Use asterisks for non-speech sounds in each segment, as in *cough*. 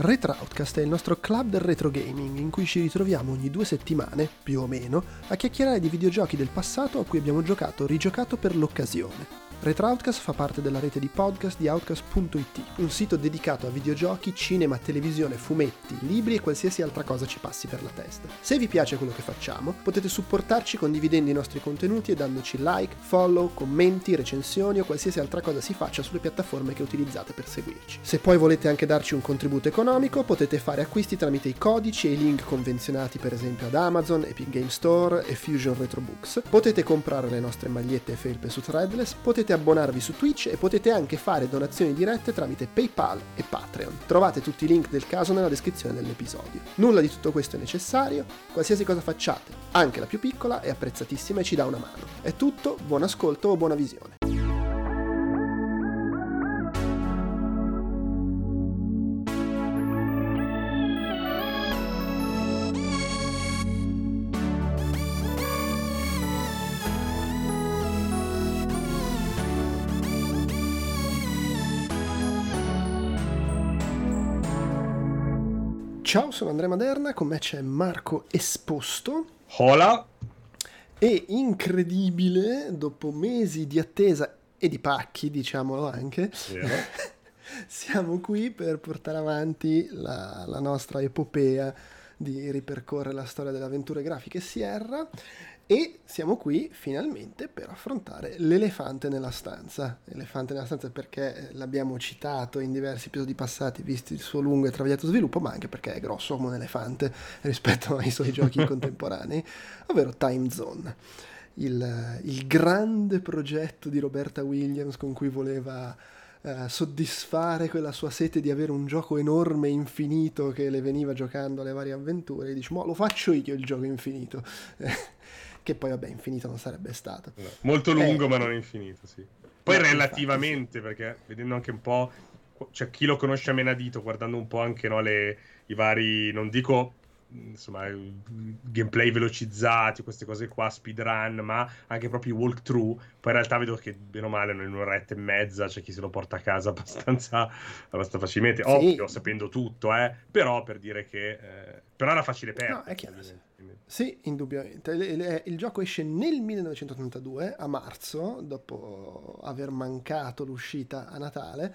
Retroutcast è il nostro club del retro gaming in cui ci ritroviamo ogni due settimane, più o meno, a chiacchierare di videogiochi del passato a cui abbiamo giocato o rigiocato per l'occasione. Retroutcast fa parte della rete di podcast di Outcast.it, un sito dedicato a videogiochi, cinema, televisione, fumetti, libri e qualsiasi altra cosa ci passi per la testa. Se vi piace quello che facciamo, potete supportarci condividendo i nostri contenuti e dandoci like, follow, commenti, recensioni o qualsiasi altra cosa si faccia sulle piattaforme che utilizzate per seguirci. Se poi volete anche darci un contributo economico, potete fare acquisti tramite i codici e i link convenzionati per esempio ad Amazon, Epic Game Store e Fusion Retro Books. Potete comprare le nostre magliette e felpe su Threadless, potete potete abbonarvi su Twitch e potete anche fare donazioni dirette tramite PayPal e Patreon. Trovate tutti i link del caso nella descrizione dell'episodio. Nulla di tutto questo è necessario, qualsiasi cosa facciate, anche la più piccola, è apprezzatissima e ci dà una mano. È tutto, buon ascolto o buona visione. Ciao, sono Andrea Maderna, con me c'è Marco Esposto. Hola! E incredibile, dopo mesi di attesa e di pacchi, diciamolo anche, *laughs* siamo qui per portare avanti la, la nostra epopea di ripercorrere la storia delle avventure grafiche Sierra e siamo qui finalmente per affrontare l'elefante nella stanza. Elefante nella stanza perché l'abbiamo citato in diversi episodi passati, visto il suo lungo e travagliato sviluppo, ma anche perché è grosso come un elefante *laughs* rispetto ai suoi giochi *laughs* contemporanei, ovvero Time Zone. Il, il, grande progetto di Roberta Williams con cui voleva eh, soddisfare quella sua sete di avere un gioco enorme, infinito, che le veniva giocando alle varie avventure. E dice, ma lo faccio io il gioco infinito *laughs* che poi vabbè infinito non sarebbe stato. No, molto lungo eh, ma non infinito, sì. Poi no, relativamente, infatti, sì. perché vedendo anche un po', cioè chi lo conosce a menadito, guardando un po' anche no, le, i vari, non dico insomma gameplay velocizzati, queste cose qua, speedrun, ma anche proprio i walkthrough. Poi in realtà vedo che bene o male in un'oretta e mezza c'è chi se lo porta a casa *laughs* abbastanza, abbastanza facilmente. Sì. Ovvio, sapendo tutto, eh, però per dire che eh, però era facile perdere. No, è chiaro. Sì. Sì, indubbiamente. Il, il, gioco esce nel 1982, a marzo, dopo aver mancato l'uscita a Natale,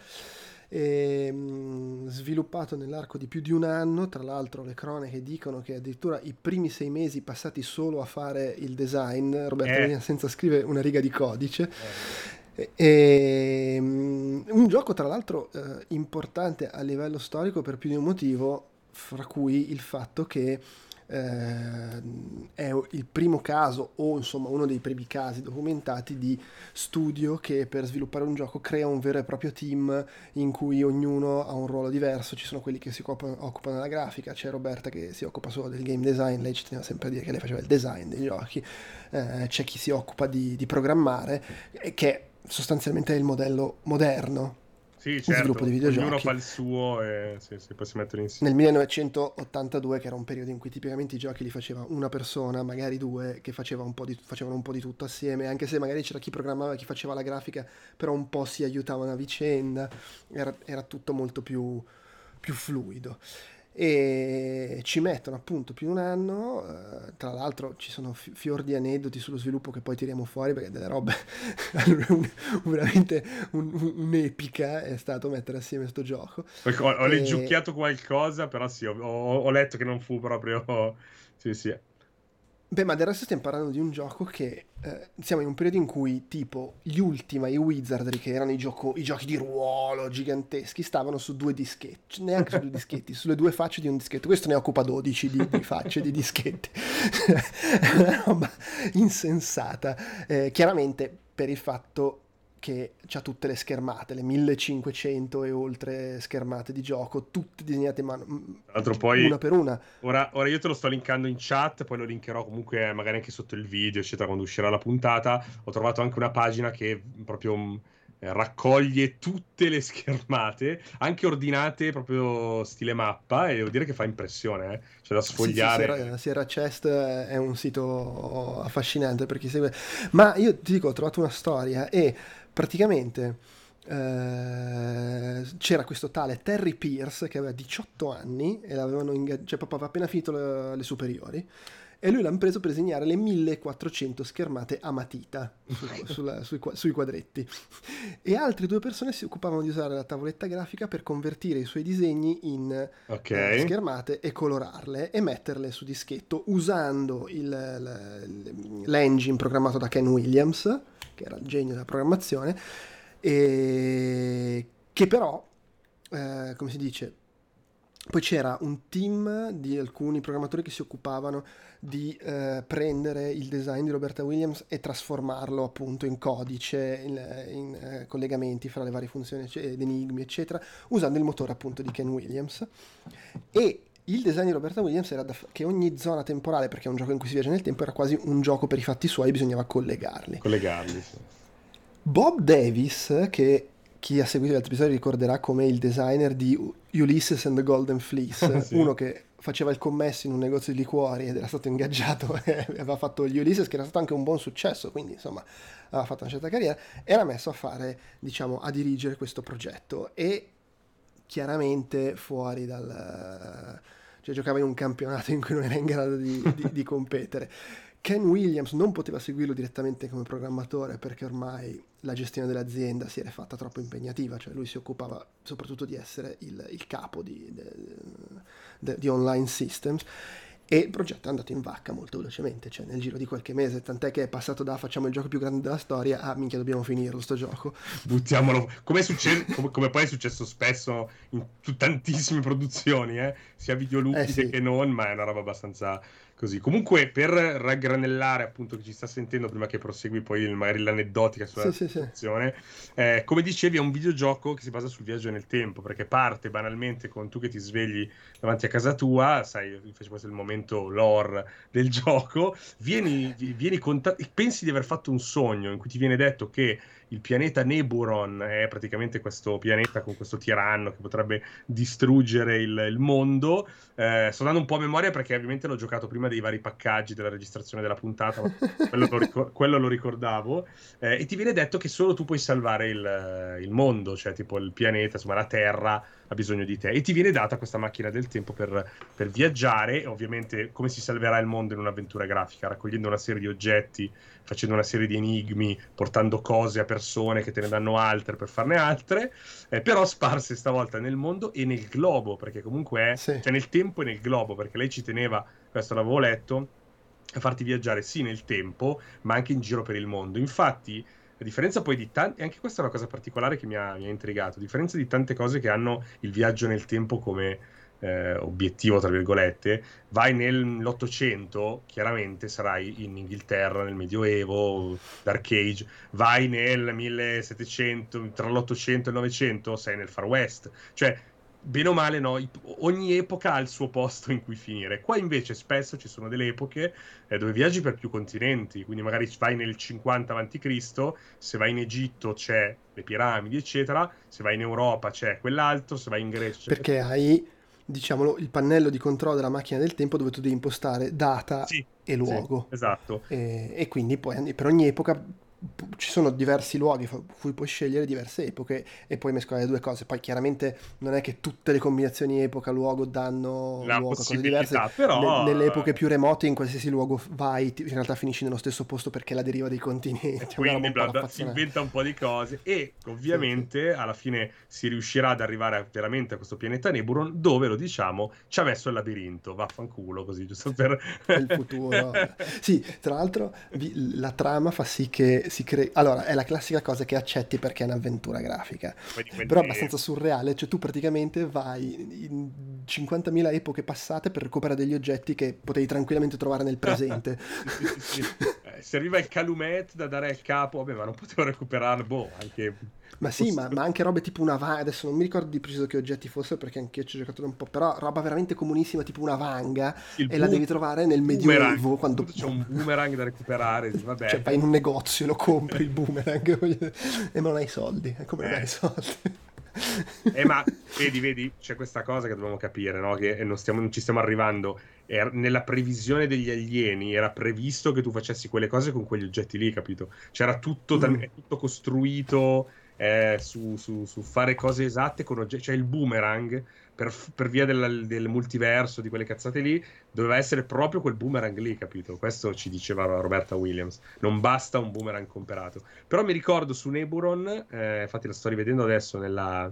e, mh, sviluppato nell'arco di più di un anno, tra l'altro le cronache dicono che addirittura i primi sei mesi passati solo a fare il design, Roberto eh. senza scrivere una riga di codice. Eh. E, um, un gioco tra l'altro eh, importante a livello storico per più di un motivo, fra cui il fatto che eh, è il primo caso o insomma uno dei primi casi documentati di studio che per sviluppare un gioco crea un vero e proprio team in cui ognuno ha un ruolo diverso, ci sono quelli che si occupano, della grafica, c'è Roberta che si occupa solo del game design, lei ci teneva sempre a dire che lei faceva il design dei giochi, eh, c'è chi si occupa di, di programmare, che sostanzialmente è il modello moderno sì, certo. sviluppo di videogiochi. Ognuno fa il suo e sì, sì, poi si mettono insieme. Nel 1982, che era un periodo in cui tipicamente i giochi li faceva una persona, magari due, che faceva un di, facevano un po' di tutto assieme, anche se magari c'era chi programmava e chi faceva la grafica, però un po' si aiutavano a vicenda, era, era tutto molto più, più fluido e ci mettono appunto più di un anno, eh, tra l'altro ci sono fior di aneddoti sullo sviluppo che poi tiriamo fuori perché delle robe *laughs* un, veramente un, un'epica è stato mettere assieme questo gioco. Ho, ho e... leggiucchiato qualcosa, però sì, ho, ho, letto che non fu proprio... Sì, sì. Beh, ma del resto stiamo parlando di un gioco che eh, siamo in un periodo in cui tipo gli Ultima, i Wizardry, che erano i, gioco, i, giochi di ruolo giganteschi, stavano su due dischetti, neanche su due *laughs* dischetti, sulle due facce di un dischetto. Questo ne occupa 12 di, di facce di dischetti. *laughs* È una roba insensata. Eh, chiaramente per il fatto che ha tutte le schermate, le 1500 e oltre schermate di gioco, tutte disegnate in mano, poi, una per una. Ora, ora, io te lo sto linkando in chat, poi lo linkerò comunque magari anche sotto il video, eccetera, quando uscirà la puntata. Ho trovato anche una pagina che proprio mm, raccoglie tutte le *laughs* schermate, anche ordinate proprio stile mappa, e devo dire che fa impressione, eh? c'è da sfogliare. Sì, sì, Sierra, Sierra Chest è un sito affascinante per chi segue. Ma io ti dico, ho trovato una storia e praticamente eh, c'era questo tale Terry Pierce che aveva 18 anni e l'avevano ingaggiato, cioè proprio aveva appena finito le, le superiori e lui l'hanno preso per disegnare le 1400 schermate a matita su, sulla, sui, sui, quadretti. E altre due persone si occupavano di usare la tavoletta grafica per convertire i suoi disegni in okay. eh, schermate e colorarle e metterle su dischetto usando il, l'engine programmato da Ken Williams, che era il genio della programmazione, e che però, eh, come si dice, poi c'era un team di alcuni programmatori che si occupavano di eh, prendere il design di Roberta Williams e trasformarlo appunto in codice, in, in eh, collegamenti fra le varie funzioni ed enigmi, eccetera, usando il motore appunto di Ken Williams. E il design di Roberta Williams era da, che ogni zona temporale, perché è un gioco in cui si viaggia nel tempo, era quasi un gioco per i fatti suoi, bisognava collegarli. Collegarli, sì. Bob Davis, che chi ha seguito gli altri episodi ricorderà come il designer di Ulysses and the Golden Fleece, *laughs* sì. uno che faceva il commesso in un negozio di liquori ed era stato ingaggiato *laughs* e aveva fatto gli Ulysses che era stato anche un buon successo, quindi insomma aveva fatto una certa carriera, era messo a fare, diciamo, a dirigere questo progetto e chiaramente fuori dal... cioè giocava in un campionato in cui non era in grado di, di, di competere. Ken Williams non poteva seguirlo direttamente come programmatore perché ormai la gestione dell'azienda si era fatta troppo impegnativa, cioè lui si occupava soprattutto di essere il, il capo di, de, di, online systems e il progetto è andato in vacca molto velocemente, cioè nel giro di qualche mese, tant'è che è passato da facciamo il gioco più grande della storia a minchia dobbiamo finirlo sto gioco. Buttiamolo, come, succede, come, come poi è successo spesso in tantissime *laughs* produzioni, eh? sia videoludiche eh sì. che non, ma è una roba abbastanza Così. Comunque, per raggranellare appunto chi ci sta sentendo, prima che prosegui poi magari l'aneddotica sulla sì, situazione, sì, sì. eh, come dicevi, è un videogioco che si basa sul viaggio nel tempo, perché parte banalmente con tu che ti svegli davanti a casa tua, sai, questo è il momento lore del *laughs* gioco, vieni, vieni contat- pensi di aver fatto un sogno in cui ti viene detto che il pianeta Neburon è praticamente questo pianeta con questo tiranno che potrebbe distruggere il, il mondo. Eh, sto dando un po' a memoria perché ovviamente l'ho giocato prima dei vari paccaggi della registrazione della puntata, ma quello, lo, ricor- *laughs* quello lo ricordavo. Eh, e ti viene detto che solo tu puoi salvare il, il mondo, cioè tipo il pianeta, insomma la Terra ha bisogno di te. E ti viene data questa macchina del tempo per, per viaggiare, ovviamente come si salverà il mondo in un'avventura grafica, raccogliendo una serie di oggetti, facendo una serie di enigmi, portando cose a persone che te ne danno altre per farne altre, eh, però sparse stavolta nel mondo e nel globo, perché comunque è, sì. cioè nel tempo e nel globo, perché lei ci teneva, questo l'avevo letto, a farti viaggiare sì nel tempo, ma anche in giro per il mondo. Infatti, a differenza poi di tanti, e anche questa è una cosa particolare che mi ha, mi ha intrigato, a differenza di tante cose che hanno il viaggio nel tempo come eh, obiettivo, tra virgolette, vai nell'Ottocento, chiaramente sarai in Inghilterra, nel Medioevo, Dark Age, vai nel 1700, tra l'Ottocento e il Novecento, sei nel Far West, cioè bene o male, no, ogni epoca ha il suo posto in cui finire. Qua invece spesso ci sono delle epoche eh, dove viaggi per più continenti, quindi magari vai nel 50 a.C., se vai in Egitto c'è le piramidi, eccetera, se vai in Europa c'è quell'altro, se vai in Grecia. Perché hai, diciamo, il pannello di controllo della macchina del tempo dove tu devi impostare data sì, e luogo. Sì, esatto. E, e quindi poi per ogni epoca ci sono diversi luoghi cui puoi scegliere diverse epoche e poi mescolare le due cose. Poi chiaramente non è che tutte le combinazioni epoca-luogo danno La luogo a cose diverse. Però... Ne, nelle epoche più remote, in qualsiasi luogo vai, in realtà finisci nello stesso posto perché la deriva dei continenti. *laughs* Quindi bla bla, si inventa un po' di cose e ovviamente sì, sì. alla fine si riuscirà ad arrivare veramente a questo pianeta Neburon dove, lo diciamo, ci ha messo il labirinto. Vaffanculo così, giusto per... il futuro. *laughs* sì, tra l'altro la trama fa sì che si crea... Allora, è la classica cosa che accetti perché è un'avventura grafica. Però è abbastanza surreale, cioè tu praticamente vai in 50.000 epoche passate per recuperare degli oggetti che potevi tranquillamente trovare nel *laughs* presente. sì, sì, sì. Eh, serviva il calumet da dare al capo, vabbè, ma non potevo recuperarlo, boh, anche ma sì, ma, ma, anche robe tipo una vanga, adesso non mi ricordo di preciso che oggetti fossero perché anche io ci ho giocato da un po', però roba veramente comunissima tipo una vanga il e la devi trovare nel medioevo quando c'è un boomerang da recuperare, vabbè. Cioè vai in un negozio, lo compri il boomerang *laughs* e non hai soldi, è come eh. non hai soldi. Eh, ma vedi, vedi, c'è questa cosa che dobbiamo capire, no? Che non, stiamo, non ci stiamo arrivando. Era, nella previsione degli alieni era previsto che tu facessi quelle cose con quegli oggetti lì, capito? C'era tutto, mm. tutto costruito eh, su, su, su, fare cose esatte con oggetti, cioè il boomerang per, per via del, del, multiverso, di quelle cazzate lì, doveva essere proprio quel boomerang lì, capito? Questo ci diceva Roberta Williams. Non basta un boomerang comperato. Però mi ricordo su Neburon, eh, infatti la sto rivedendo adesso nella,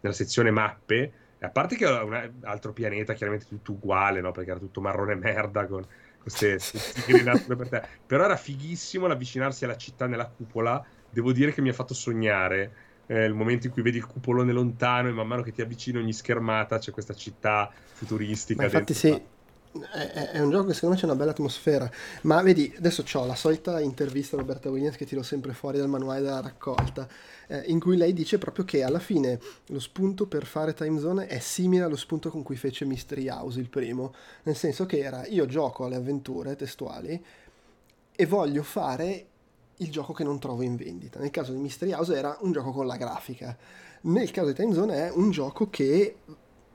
nella sezione mappe, a parte che era un altro pianeta, chiaramente tutto uguale, no? Perché era tutto marrone merda con queste *laughs* tigrinate per terra. Però era fighissimo l'avvicinarsi alla città nella cupola. Devo dire che mi ha fatto sognare eh, il momento in cui vedi il cupolone lontano e man mano che ti avvicini ogni schermata c'è questa città futuristica. Ma infatti sì, è, è, un gioco che secondo me c'è una bella atmosfera. Ma vedi, adesso ho la solita intervista a Roberta Williams che tiro sempre fuori dal manuale della raccolta, eh, in cui lei dice proprio che alla fine lo spunto per fare Time Zone è simile allo spunto con cui fece Mystery House il primo, nel senso che era io gioco alle avventure testuali e voglio fare il gioco che non trovo in vendita. Nel caso di Mystery House era un gioco con la grafica. Nel caso di Time Zone è un gioco che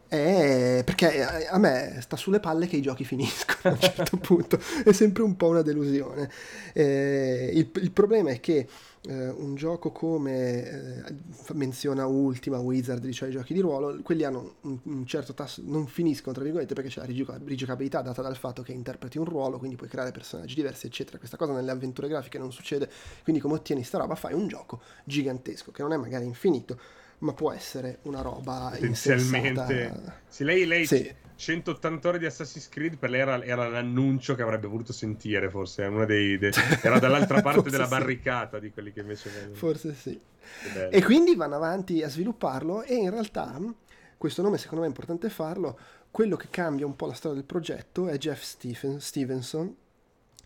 è perché a me sta sulle palle che i giochi finiscono a un certo *laughs* punto, è sempre un po' una delusione. Eh, il, il, problema è che eh, un gioco come eh, menziona Ultima, Wizard, cioè i giochi di ruolo, quelli hanno un, un, certo tasso, non finiscono tra virgolette perché c'è la rigiocabilità data dal fatto che interpreti un ruolo, quindi puoi creare personaggi diversi, eccetera. Questa cosa nelle avventure grafiche non succede, quindi come ottieni sta roba fai un gioco gigantesco che non è magari infinito ma può essere una roba potenzialmente. sì, lei, lei sì. 180 ore di Assassin's Creed per lei era, era, l'annuncio che avrebbe voluto sentire forse una dei, de... era dall'altra *laughs* parte della barricata sì. di quelli che invece forse sì. E quindi vanno avanti a svilupparlo e in realtà questo nome secondo me è importante farlo quello che cambia un po' la storia del progetto è Jeff Stephen, Stevenson.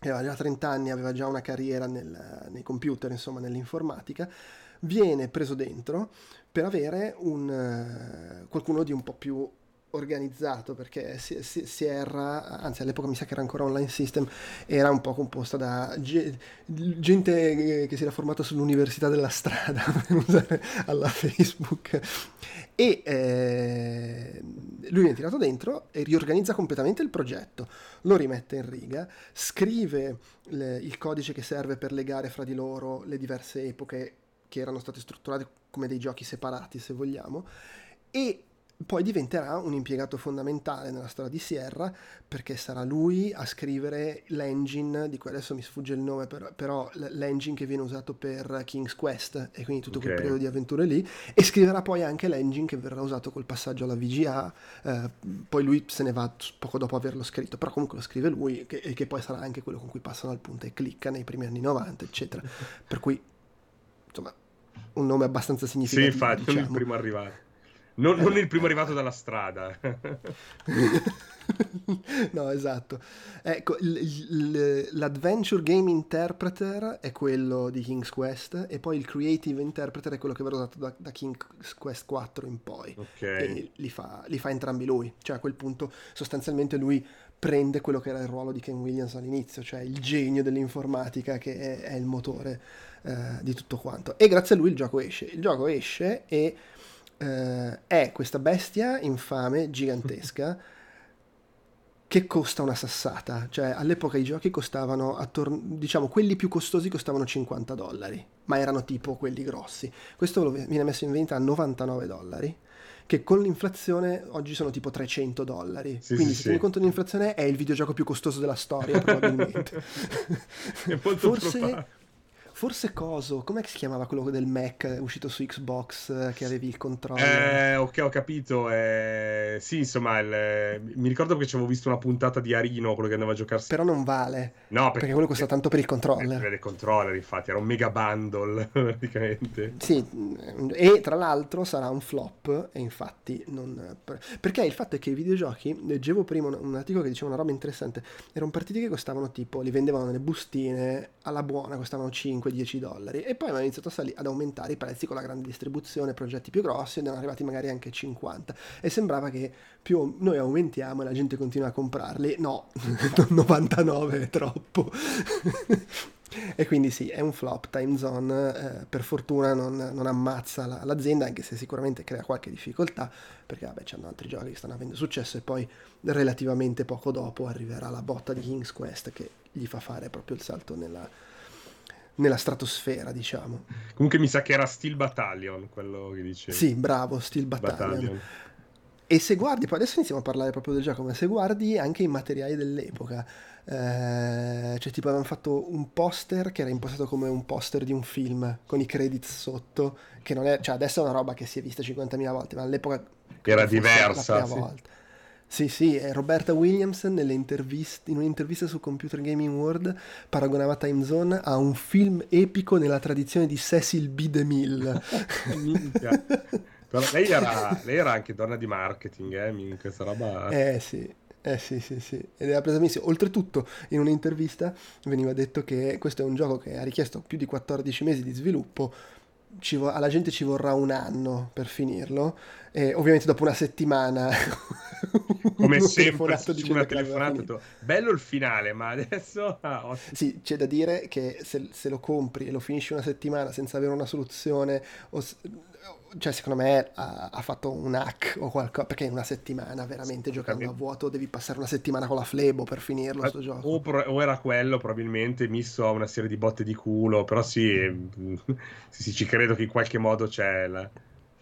Aveva già 30 anni aveva già una carriera nel, nei computer insomma nell'informatica. Viene preso dentro per avere un, uh, qualcuno di un po' più organizzato perché Sierra, anzi all'epoca mi sa che era ancora online system, era un po' composta da gente che si era formata sull'università della strada, *laughs* per usare alla Facebook. E eh, lui viene tirato dentro e riorganizza completamente il progetto, lo rimette in riga, scrive le, il codice che serve per legare fra di loro le diverse epoche che erano state strutturate come dei giochi separati, se vogliamo, e poi diventerà un impiegato fondamentale nella storia di Sierra perché sarà lui a scrivere l'engine di cui adesso mi sfugge il nome però, però l'engine che viene usato per King's Quest e quindi tutto okay. quel periodo di avventure lì e scriverà poi anche l'engine che verrà usato col passaggio alla VGA eh, poi lui se ne va poco dopo averlo scritto però comunque lo scrive lui che, e che poi sarà anche quello con cui passano al punto e clicca nei primi anni 90 eccetera per cui insomma un nome abbastanza significativo. Sì, infatti, diciamo. non il primo arrivato. Non, non il primo arrivato dalla strada. *laughs* no, esatto. Ecco, l'Adventure Game Interpreter è quello di King's Quest e poi il Creative Interpreter è quello che verrà usato da, da King's Quest 4 in poi. Ok. E li fa, li fa entrambi lui. Cioè a quel punto sostanzialmente lui prende quello che era il ruolo di Ken Williams all'inizio, cioè il genio dell'informatica che è, è il motore eh, di tutto quanto. E grazie a lui il gioco esce. Il gioco esce e eh, è questa bestia infame, gigantesca, *laughs* che costa una sassata. Cioè all'epoca i giochi costavano, attorno, diciamo, quelli più costosi costavano 50 dollari, ma erano tipo quelli grossi. Questo viene messo in vendita a 99 dollari che con l'inflazione oggi sono tipo 300 dollari. Sì, Quindi sì, se tieni conto dell'inflazione è il videogioco più costoso della storia *laughs* probabilmente. Forse... Probabile Forse Coso, com'è che si chiamava quello del Mac uscito su Xbox eh, che avevi il controllo? Eh, ok, ho capito. Eh, sì, insomma, il, mi ricordo che ci avevo visto una puntata di Arino, quello che andava a giocarsi. Però non vale. No, perché, perché quello costa tanto per il controller. Per il controller, infatti, era un mega bundle *laughs* praticamente. Sì, e tra l'altro sarà un flop, e infatti non... Perché il fatto è che i videogiochi, leggevo prima un articolo che diceva una roba interessante, erano partiti che costavano tipo, li vendevano nelle bustine, alla buona costavano 5 10 dollari e poi hanno iniziato sali- ad aumentare i prezzi con la grande distribuzione, progetti più grossi ed erano arrivati magari anche a 50 e sembrava che più noi aumentiamo e la gente continua a comprarli, no, *laughs* 99 è troppo. *laughs* e quindi sì, è un flop. Time Zone eh, per fortuna non, non ammazza la, l'azienda, anche se sicuramente crea qualche difficoltà, perché vabbè c'hanno altri giochi che stanno avendo successo e poi relativamente poco dopo arriverà la botta di King's Quest che gli fa fare proprio il salto nella, nella stratosfera, diciamo. Comunque mi sa che era Steel Battalion quello che dicevi. Sì, bravo, Steel Battalion. Battalion. E se guardi, poi adesso iniziamo a parlare proprio del gioco, ma se guardi anche i materiali dell'epoca, eh, cioè tipo avevano fatto un poster che era impostato come un poster di un film, con i credits sotto, che non è, cioè adesso è una roba che si è vista 50.000 volte, ma all'epoca era diversa. Sì. Volta. Sì, sì, Roberta Williams in un'intervista su Computer Gaming World paragonava Time Zone a un film epico nella tradizione di Cecil B. DeMille. *laughs* Però lei era, lei era, anche donna di marketing, eh, in questa roba. Eh sì, eh sì, sì, sì, ed era presa benissimo. Oltretutto, in un'intervista veniva detto che questo è un gioco che ha richiesto più di 14 mesi di sviluppo, vo- alla gente ci vorrà un anno per finirlo e ovviamente dopo una settimana *laughs* come sempre su una telefonata bello il finale ma adesso ah, sì c'è da dire che se, se, lo compri e lo finisci una settimana senza avere una soluzione o, cioè secondo me ha, ha, fatto un hack o qualcosa perché in una settimana veramente sì, giocando a vuoto devi passare una settimana con la flebo per finirlo sto gioco o, o, era quello probabilmente misto a una serie di botte di culo però sì, *laughs* sì, sì ci credo che in qualche modo c'è la,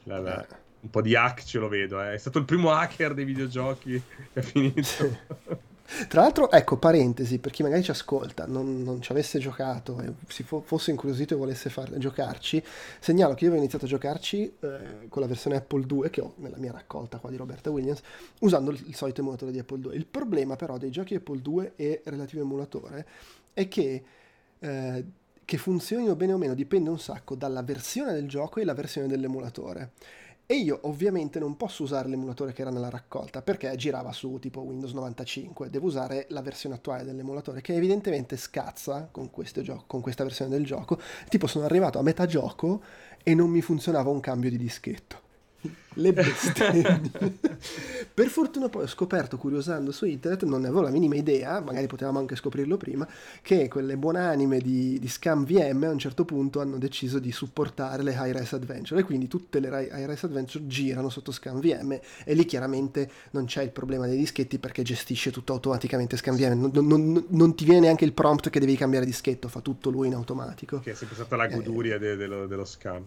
la, la, eh. un po' di hack ce lo vedo eh. è stato il primo hacker dei videogiochi *laughs* che ha finito. Tra l'altro, ecco, parentesi, per chi magari ci ascolta, non, non ci avesse giocato e si fo- fosse incuriosito e volesse far, giocarci, segnalo che io avevo iniziato a giocarci eh, con la versione Apple 2 che ho nella mia raccolta qua di Roberta Williams, usando il, il solito emulatore di Apple 2. Il problema però dei giochi Apple 2 e relativo emulatore è che... Eh, che funzionino bene o meno dipende un sacco dalla versione del gioco e la versione dell'emulatore. E io ovviamente non posso usare l'emulatore che era nella raccolta perché girava su tipo Windows 95, devo usare la versione attuale dell'emulatore che evidentemente scazza con, gioco, con questa versione del gioco. Tipo sono arrivato a metà gioco e non mi funzionava un cambio di dischetto *laughs* le bestemmie. *laughs* per fortuna poi ho scoperto, curiosando su internet, non ne avevo la minima idea, magari potevamo anche scoprirlo prima, che quelle buonanime di, di Scam VM a un certo punto hanno deciso di supportare le High Res Adventure e quindi tutte le High Res Adventure girano sotto Scam VM e lì chiaramente non c'è il problema dei dischetti perché gestisce tutto automaticamente Scam VM, non, non, non ti viene neanche il prompt che devi cambiare dischetto, fa tutto lui in automatico. Che è sempre stata la eh. goduria eh, de, dello, dello Scam.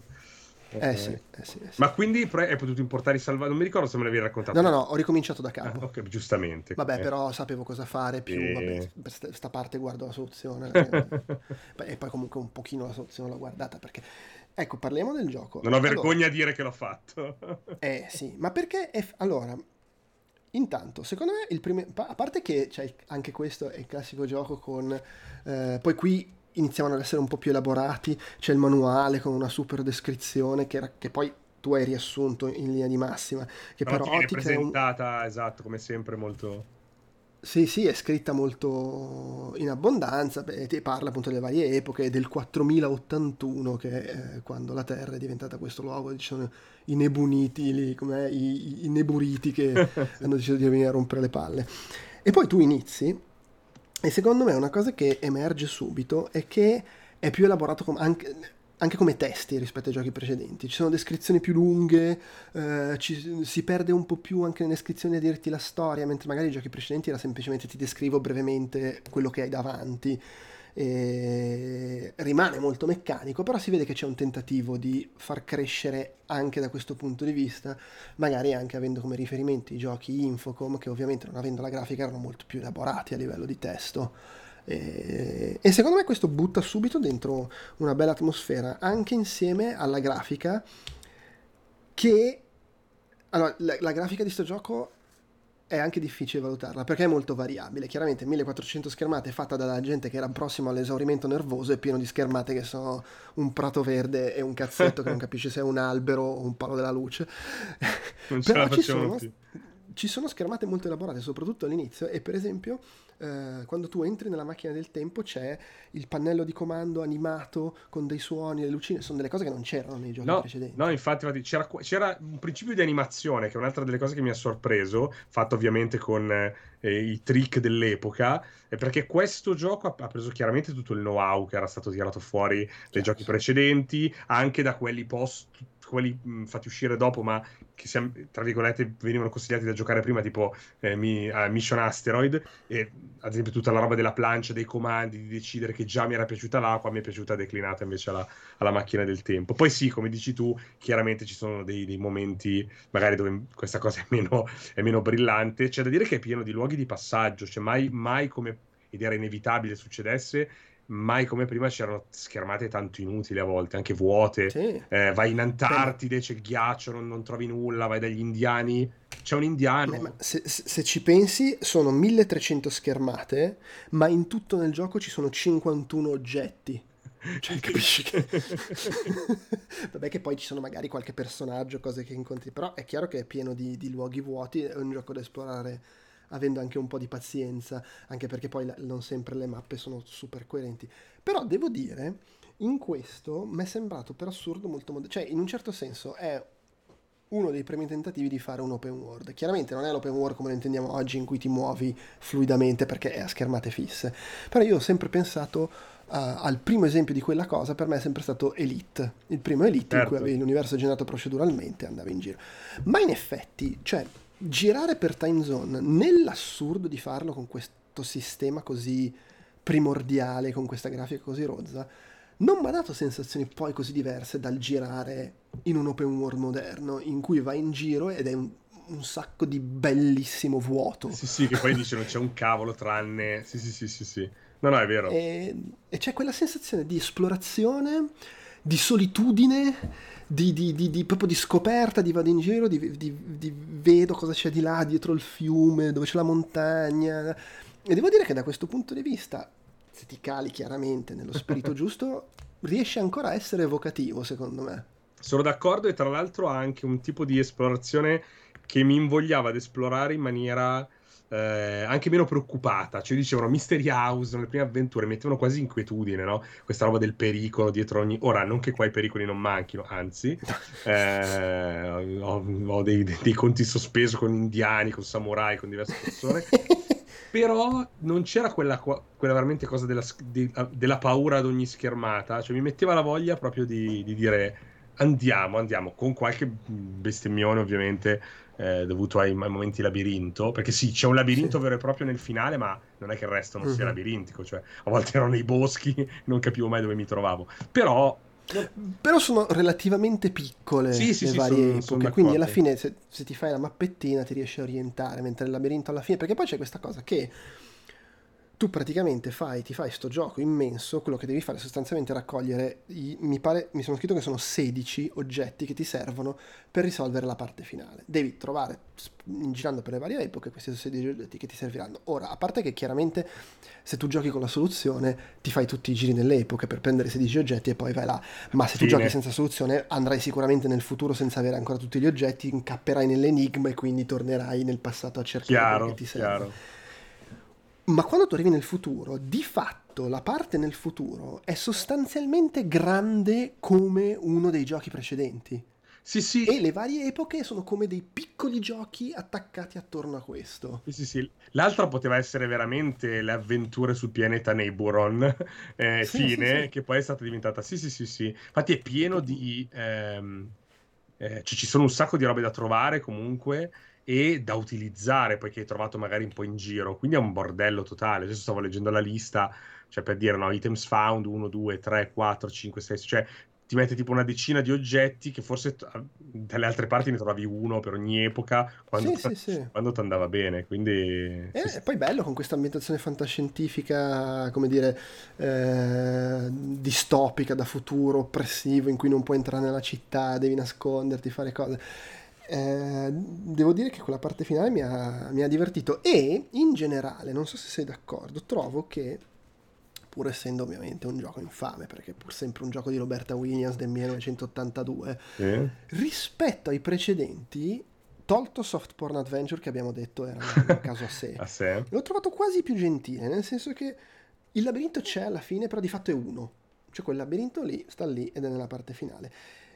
Eh, sì, eh sì, eh sì. Ma quindi hai potuto importare i salvaggi? Non mi ricordo se me l'avevi raccontato. No, no, no, ho ricominciato da capo. Ah, ok, giustamente. Vabbè, eh. però sapevo cosa fare, più e... vabbè, per questa parte guardo la soluzione. *laughs* e poi comunque un pochino la soluzione l'ho guardata perché... Ecco, parliamo del gioco. Non ho vergogna allora... a dire che l'ho fatto. eh sì, ma perché... È... Allora, Intanto, secondo me, il primo... a parte che cioè, anche questo è il classico gioco con... Eh, poi qui iniziavano ad essere un po' più elaborati, c'è il manuale con una super descrizione che, era, che poi tu hai riassunto in linea di massima, che però, però ti è presentata, un... esatto, come sempre molto... Sì, sì, è scritta molto in abbondanza, beh, ti parla appunto delle varie epoche, del 4081, che è quando la Terra è diventata questo luogo, ci sono i nebuniti, lì, i, i neburiti che *laughs* hanno deciso di venire a rompere le palle. E poi tu inizi e secondo me una cosa che emerge subito è che è più elaborato com- anche, anche, come testi rispetto ai giochi precedenti. Ci sono descrizioni più lunghe, eh, ci, si perde un po' più anche nelle descrizioni a dirti la storia, mentre magari i giochi precedenti era semplicemente ti descrivo brevemente quello che hai davanti rimane molto meccanico, però si vede che c'è un tentativo di far crescere anche da questo punto di vista, magari anche avendo come riferimenti i giochi Infocom, che ovviamente non avendo la grafica erano molto più elaborati a livello di testo. E, e secondo me questo butta subito dentro una bella atmosfera, anche insieme alla grafica che... Allora, la, la grafica di questo gioco è anche difficile valutarla perché è molto variabile. Chiaramente 1400 schermate fatta dalla gente che era prossimo all'esaurimento nervoso e pieno di schermate che sono un prato verde e un cazzetto che non *laughs* capisce se è un albero o un palo della luce. Non ce Però la ci sono, più. Ci sono schermate molto elaborate, soprattutto all'inizio e per esempio eh, quando tu entri nella macchina del tempo c'è il pannello di comando animato con dei suoni, le lucine, sono delle cose che non c'erano nei giochi no, precedenti. No, infatti, infatti c'era, c'era, un principio di animazione che è un'altra delle cose che mi ha sorpreso, fatto ovviamente con eh, i trick dell'epoca, perché questo gioco ha, ha, preso chiaramente tutto il know-how che era stato tirato fuori dai yes. giochi precedenti, anche da quelli post quelli mh, fatti uscire dopo, ma che siamo, tra virgolette venivano consigliati da giocare prima, tipo eh, mi, uh, Mission Asteroid, e ad esempio tutta la roba della plancia, dei comandi, di decidere che già mi era piaciuta l'acqua, mi è piaciuta declinata invece alla, alla macchina del tempo. Poi sì, come dici tu, chiaramente ci sono dei, dei momenti magari dove questa cosa è meno, è meno, brillante. C'è da dire che è pieno di luoghi di passaggio, cioè mai, mai come, ed era inevitabile succedesse, mai come prima c'erano schermate tanto inutili a volte, anche vuote. Sì. Eh, vai in Antartide, c'è il ghiaccio, non, non, trovi nulla, vai dagli indiani, c'è un indiano. Ma, se, se, ci pensi, sono 1300 schermate, ma in tutto nel gioco ci sono 51 oggetti. Cioè, capisci che... *laughs* Vabbè che poi ci sono magari qualche personaggio, cose che incontri, però è chiaro che è pieno di, di luoghi vuoti, è un gioco da esplorare avendo anche un po' di pazienza, anche perché poi non sempre le mappe sono super coerenti. Però devo dire, in questo mi è sembrato per assurdo molto modesto, cioè in un certo senso è uno dei primi tentativi di fare un open world. Chiaramente non è l'open world come lo intendiamo oggi in cui ti muovi fluidamente perché è a schermate fisse, però io ho sempre pensato Uh, al primo esempio di quella cosa per me è sempre stato Elite, il primo Elite certo. in cui certo. avevi l'universo generato proceduralmente e andavi in giro. Ma in effetti, cioè, girare per time zone nell'assurdo di farlo con questo sistema così primordiale, con questa grafica così rozza, non mi ha dato sensazioni poi così diverse dal girare in un open world moderno, in cui vai in giro ed è un, un sacco di bellissimo vuoto. Sì, sì, che poi dice non c'è un cavolo tranne... Sì, sì, sì, sì, sì. No, no, è vero. E, e c'è quella sensazione di esplorazione, di solitudine di, di, di, di, proprio di scoperta, di vado in giro, di, vedo cosa c'è di là dietro il fiume, dove c'è la montagna. E devo dire che da questo punto di vista, se ti cali chiaramente nello spirito *laughs* giusto, riesce ancora a essere evocativo, secondo me. Sono d'accordo e tra l'altro ha anche un tipo di esplorazione che mi invogliava ad esplorare in maniera eh, anche meno preoccupata. Cioè dicevano Mystery House nelle prime avventure, mettevano quasi inquietudine, no? Questa roba del pericolo dietro ogni... Ora, non che qua i pericoli non manchino, anzi, *laughs* eh, ho, ho dei, dei, conti sospesi con indiani, con samurai, con diverse persone. *laughs* però non c'era quella, quella veramente cosa della, di, della, paura ad ogni schermata, cioè mi metteva la voglia proprio di, di dire andiamo, andiamo, con qualche bestemmione ovviamente eh, dovuto ai, ai, momenti labirinto, perché sì, c'è un labirinto sì. vero e proprio nel finale, ma non è che il resto non uh-huh. sia mhm. labirintico, cioè a volte ero nei boschi, *laughs* non capivo mai dove mi trovavo, però... Però sono relativamente piccole sì, sì, le varie sono, epoche, sono quindi alla fine se, se ti fai la mappettina ti riesci a orientare, mentre il labirinto alla fine, perché poi c'è questa cosa che tu praticamente fai, ti fai sto gioco immenso, quello che devi fare è sostanzialmente raccogliere, i, mi pare, mi sono scritto che sono 16 oggetti che ti servono per risolvere la parte finale. Devi trovare, girando per le varie epoche, questi 16 oggetti che ti serviranno. Ora, a parte che chiaramente se tu giochi con la soluzione ti fai tutti i giri nelle epoche per prendere i 16 oggetti e poi vai là, ma se Fine. tu giochi senza soluzione andrai sicuramente nel futuro senza avere ancora tutti gli oggetti, incapperai nell'enigma e quindi tornerai nel passato a cercare quello che ti serve. Chiaro. Ma quando tu arrivi nel futuro, di fatto la parte nel futuro è sostanzialmente grande come uno dei giochi precedenti. Sì, sì. E le varie epoche sono come dei piccoli giochi attaccati attorno a questo. Sì, sì, sì. L'altra poteva essere veramente le avventure sul pianeta Neighboron, *laughs* eh, sì, fine, sì. che poi è stata diventata... Sì, sì, sì, sì. Infatti è pieno di... Ehm, eh, cioè ci sono un sacco di robe da trovare comunque e da utilizzare poi che hai trovato magari un po' in giro. Quindi è un bordello totale. Adesso stavo leggendo la lista, cioè per dire, no, items found 1, 2, 3, 4, 5, 6, cioè ti mette tipo una decina di oggetti che forse t- dalle altre parti ne trovavi uno per ogni epoca quando, sì, t- sì, sì. quando ti andava bene. Quindi... E eh, poi bello con questa ambientazione fantascientifica, come dire, eh, distopica da futuro, oppressivo, in cui non puoi entrare nella città, devi nasconderti, fare cose eh, devo dire che quella parte finale mi ha, mi ha divertito e in generale, non so se sei d'accordo, trovo che pur essendo ovviamente un gioco infame, perché è pur sempre un gioco di Roberta Williams del 1982, eh? rispetto ai precedenti, tolto Soft Porn Adventure che abbiamo detto era un caso a sé, *laughs* a sé, l'ho trovato quasi più gentile, nel senso che il labirinto c'è alla fine, però di fatto è uno, cioè quel labirinto lì sta lì ed è nella parte finale.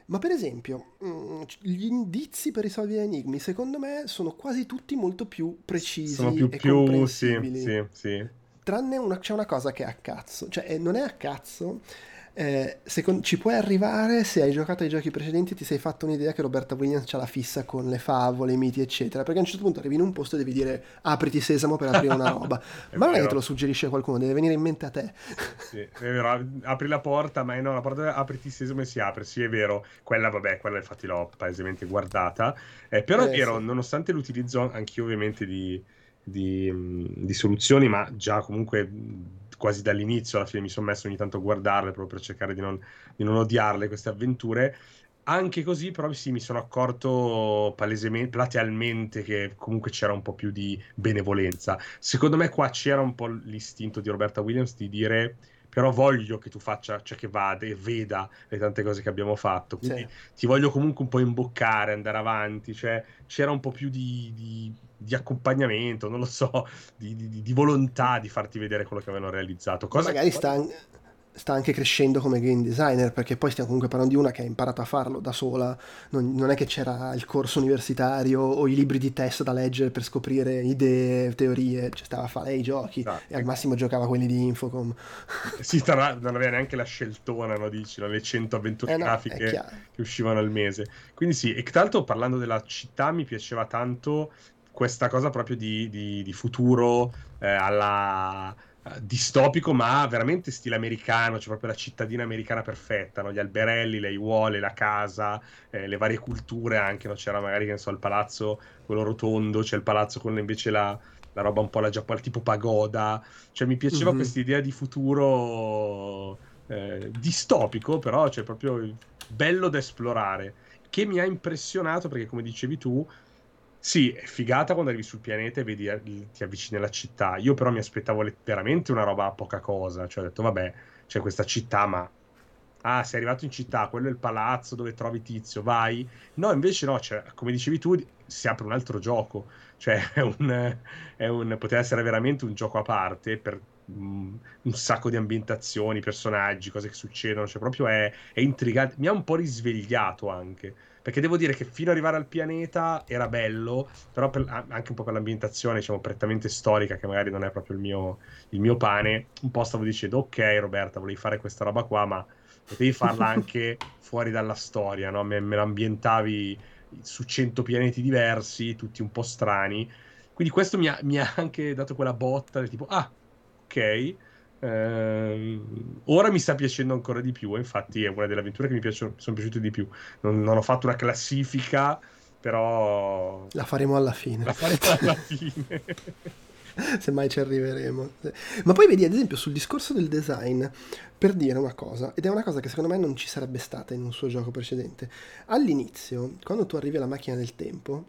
Ma per esempio, mm, gli indizi per risolvere enigmi, secondo me, sono quasi tutti molto più precisi sono più, e più sì, sì, sì. Tranne una, c'è una cosa che è a cazzo, cioè non è a cazzo, eh, secondo, ci puoi arrivare se hai giocato ai giochi precedenti ti sei fatto un'idea che Roberta Williams ha la fissa con le favole, i miti eccetera. Perché a un certo punto arrivi in un posto e devi dire apriti sesamo per aprire una roba. *laughs* Ma non è che te lo suggerisce qualcuno deve venire in mente a te. Sì, è vero, apri la porta ma no la porta apriti sesamo e si apre. Sì è vero quella vabbè quella infatti l'ho palesemente guardata. Eh, però eh, è vero sì. nonostante l'utilizzo anch'io ovviamente di, di, di soluzioni ma già comunque quasi dall'inizio alla fine mi sono messo ogni tanto a guardarle proprio per cercare di non, di non odiarle queste avventure. Anche così, però, sì, mi sono accorto palesemente, platealmente che comunque c'era un po' più di benevolenza. Secondo me, qua c'era un po' l'istinto di Roberta Williams di dire però voglio che tu faccia, cioè che vada e veda le tante cose che abbiamo fatto. Quindi sì. ti voglio comunque un po' imboccare, andare avanti. Cioè, c'era un po' più di, di, di accompagnamento, non lo so, di, di, volontà di farti vedere quello che avevano realizzato. Cosa magari che... sta sta anche crescendo come game designer perché poi stiamo comunque parlando di una che ha imparato a farlo da sola. Non, non, è che c'era il corso universitario o i libri di test da leggere per scoprire idee, teorie. Cioè stava a fare i giochi ah, e al massimo giocava quelli di Infocom. *laughs* Sì, tra non aveva neanche la sceltona no, dici, le 100 avventure eh no, grafiche che uscivano al mese. Quindi sì, e tra l'altro parlando della città mi piaceva tanto questa cosa proprio di, di, di futuro eh, alla distopico, ma veramente stile americano, c'è cioè proprio la cittadina americana perfetta, no? gli alberelli, le aiuole, la casa, eh, le varie culture anche, no? c'era magari, che ne so, il palazzo, quello rotondo, c'è il palazzo con invece la, la roba un po' la giapponese, tipo pagoda, cioè mi piaceva mm-hmm. questa idea di futuro eh, distopico, però cioè proprio bello da esplorare, che mi ha impressionato perché come dicevi tu, sì, è figata quando arrivi sul pianeta e vedi, eh, ti avvicini alla città. Io però mi aspettavo veramente una roba a poca cosa. Cioè ho detto, vabbè, c'è questa città, ma... Ah, sei arrivato in città, quello è il palazzo dove trovi Tizio, vai. No, invece no, cioè, come dicevi tu, si apre un altro gioco. Cioè, *laughs* è un, è un, poteva essere veramente un gioco a parte per um, un sacco di ambientazioni, personaggi, cose che succedono. Cioè, proprio è, è intrigante. Mi ha un po' risvegliato anche perché devo dire che fino ad arrivare al pianeta era bello, però per, anche un po' per l'ambientazione, diciamo, prettamente storica, che magari non è proprio il mio, il mio pane, un po' stavo dicendo, ok Roberta, volevi fare questa roba qua, ma potevi farla *laughs* anche fuori dalla storia, no? Me, me l'ambientavi su cento pianeti diversi, tutti un po' strani. Quindi questo mi ha, mi ha anche dato quella botta del tipo, ah, ok, eh, ora mi sta piacendo ancora di più, infatti è una delle avventure che mi piacciono, sono piaciute di più. Non, non, ho fatto una classifica, però... La faremo alla fine. La faremo alla *laughs* fine. Se mai ci arriveremo. Ma poi vedi, ad esempio, sul discorso del design, per dire una cosa, ed è una cosa che secondo me non ci sarebbe stata in un suo gioco precedente. All'inizio, quando tu arrivi alla macchina del tempo,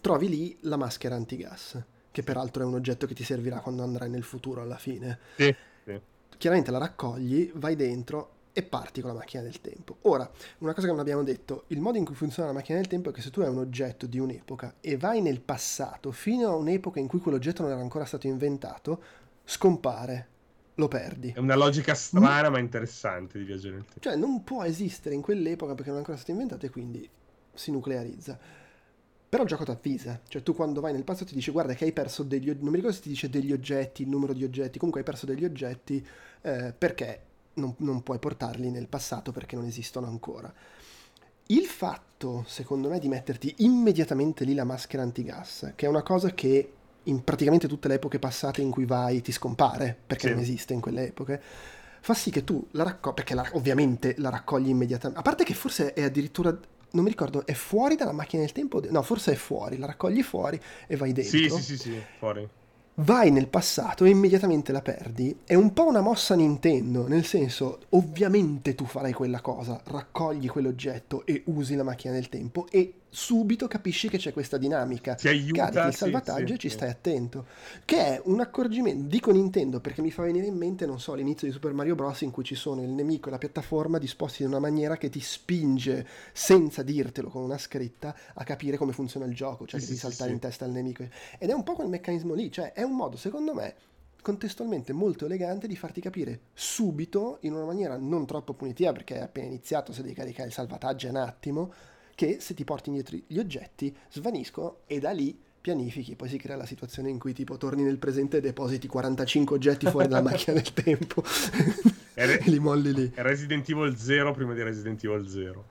trovi lì la maschera antigas che peraltro è un oggetto che ti servirà quando andrai nel futuro alla fine. Sì, sì. Chiaramente la raccogli, vai dentro e parti con la macchina del tempo. Ora, una cosa che non abbiamo detto, il modo in cui funziona la macchina del tempo è che se tu hai un oggetto di un'epoca e vai nel passato fino a un'epoca in cui quell'oggetto non era ancora stato inventato, scompare, lo perdi. È una logica strana mm. ma interessante di viaggio nel tempo. Cioè non può esistere in quell'epoca perché non è ancora stato inventato e quindi si nuclearizza. Però il gioco ti avvisa, cioè tu quando vai nel passato ti dice guarda che hai perso degli oggetti, non mi ricordo se ti dice degli oggetti, il numero di oggetti, comunque hai perso degli oggetti eh, perché non, non puoi portarli nel passato perché non esistono ancora. Il fatto, secondo me, di metterti immediatamente lì la maschera antigas, che è una cosa che in praticamente tutte le epoche passate in cui vai ti scompare, perché sì. non esiste in quelle epoche, fa sì che tu la raccogli, perché la, ovviamente la raccogli immediatamente, a parte che forse è addirittura non mi ricordo, è fuori dalla macchina del tempo? No, forse è fuori, la raccogli fuori e vai dentro. Sì, sì, sì, sì, fuori vai nel passato e immediatamente la perdi, è un po' una mossa Nintendo, nel senso, ovviamente tu farai quella cosa, raccogli quell'oggetto e usi la macchina del tempo e subito capisci che c'è questa dinamica. Ti aiuta. Carichi il salvataggio sì, e ci sì. stai attento. Che è un accorgimento, dico Nintendo perché mi fa venire in mente, non so, l'inizio di Super Mario Bros. in cui ci sono il nemico e la piattaforma disposti in una maniera che ti spinge, senza dirtelo con una scritta, a capire come funziona il gioco, cioè sì, di saltare in testa al nemico. Ed è un po' quel meccanismo lì, cioè è un modo, secondo me, contestualmente molto elegante di farti capire subito, in una maniera non troppo punitiva, perché appena iniziato, se devi caricare il salvataggio è un attimo, che se ti porti indietro gli oggetti svaniscono e da lì pianifichi, poi si crea la situazione in cui tipo torni nel presente e depositi 45 oggetti fuori dalla *laughs* macchina del tempo. re- *laughs* li molli lì. Resident Evil 0 prima di Resident Evil 0.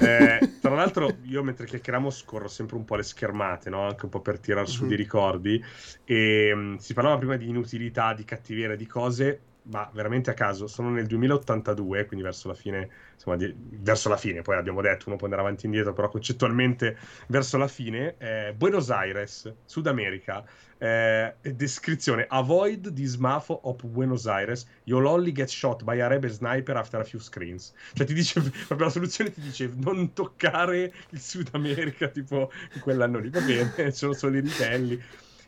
eh, tra l'altro, io mentre chiacchieriamo scorro sempre un po' le schermate, no? anche un po' per tirare su mm-hmm. dei ricordi. E um, si parlava prima di inutilità, di cattiveria, di cose ma veramente a caso, sono nel 2082, quindi verso la fine, insomma, di, verso la fine, poi abbiamo detto, uno può andare avanti e indietro, però concettualmente verso la fine, eh, Buenos Aires, Sud America, eh, descrizione, avoid this mafo of Buenos Aires, you'll only get shot by a rebel sniper after a few screens. Cioè ti dice, *laughs* proprio la soluzione ti dice, non toccare il Sud America, tipo quell'anno lì, va bene, *laughs* sono solo i ribelli.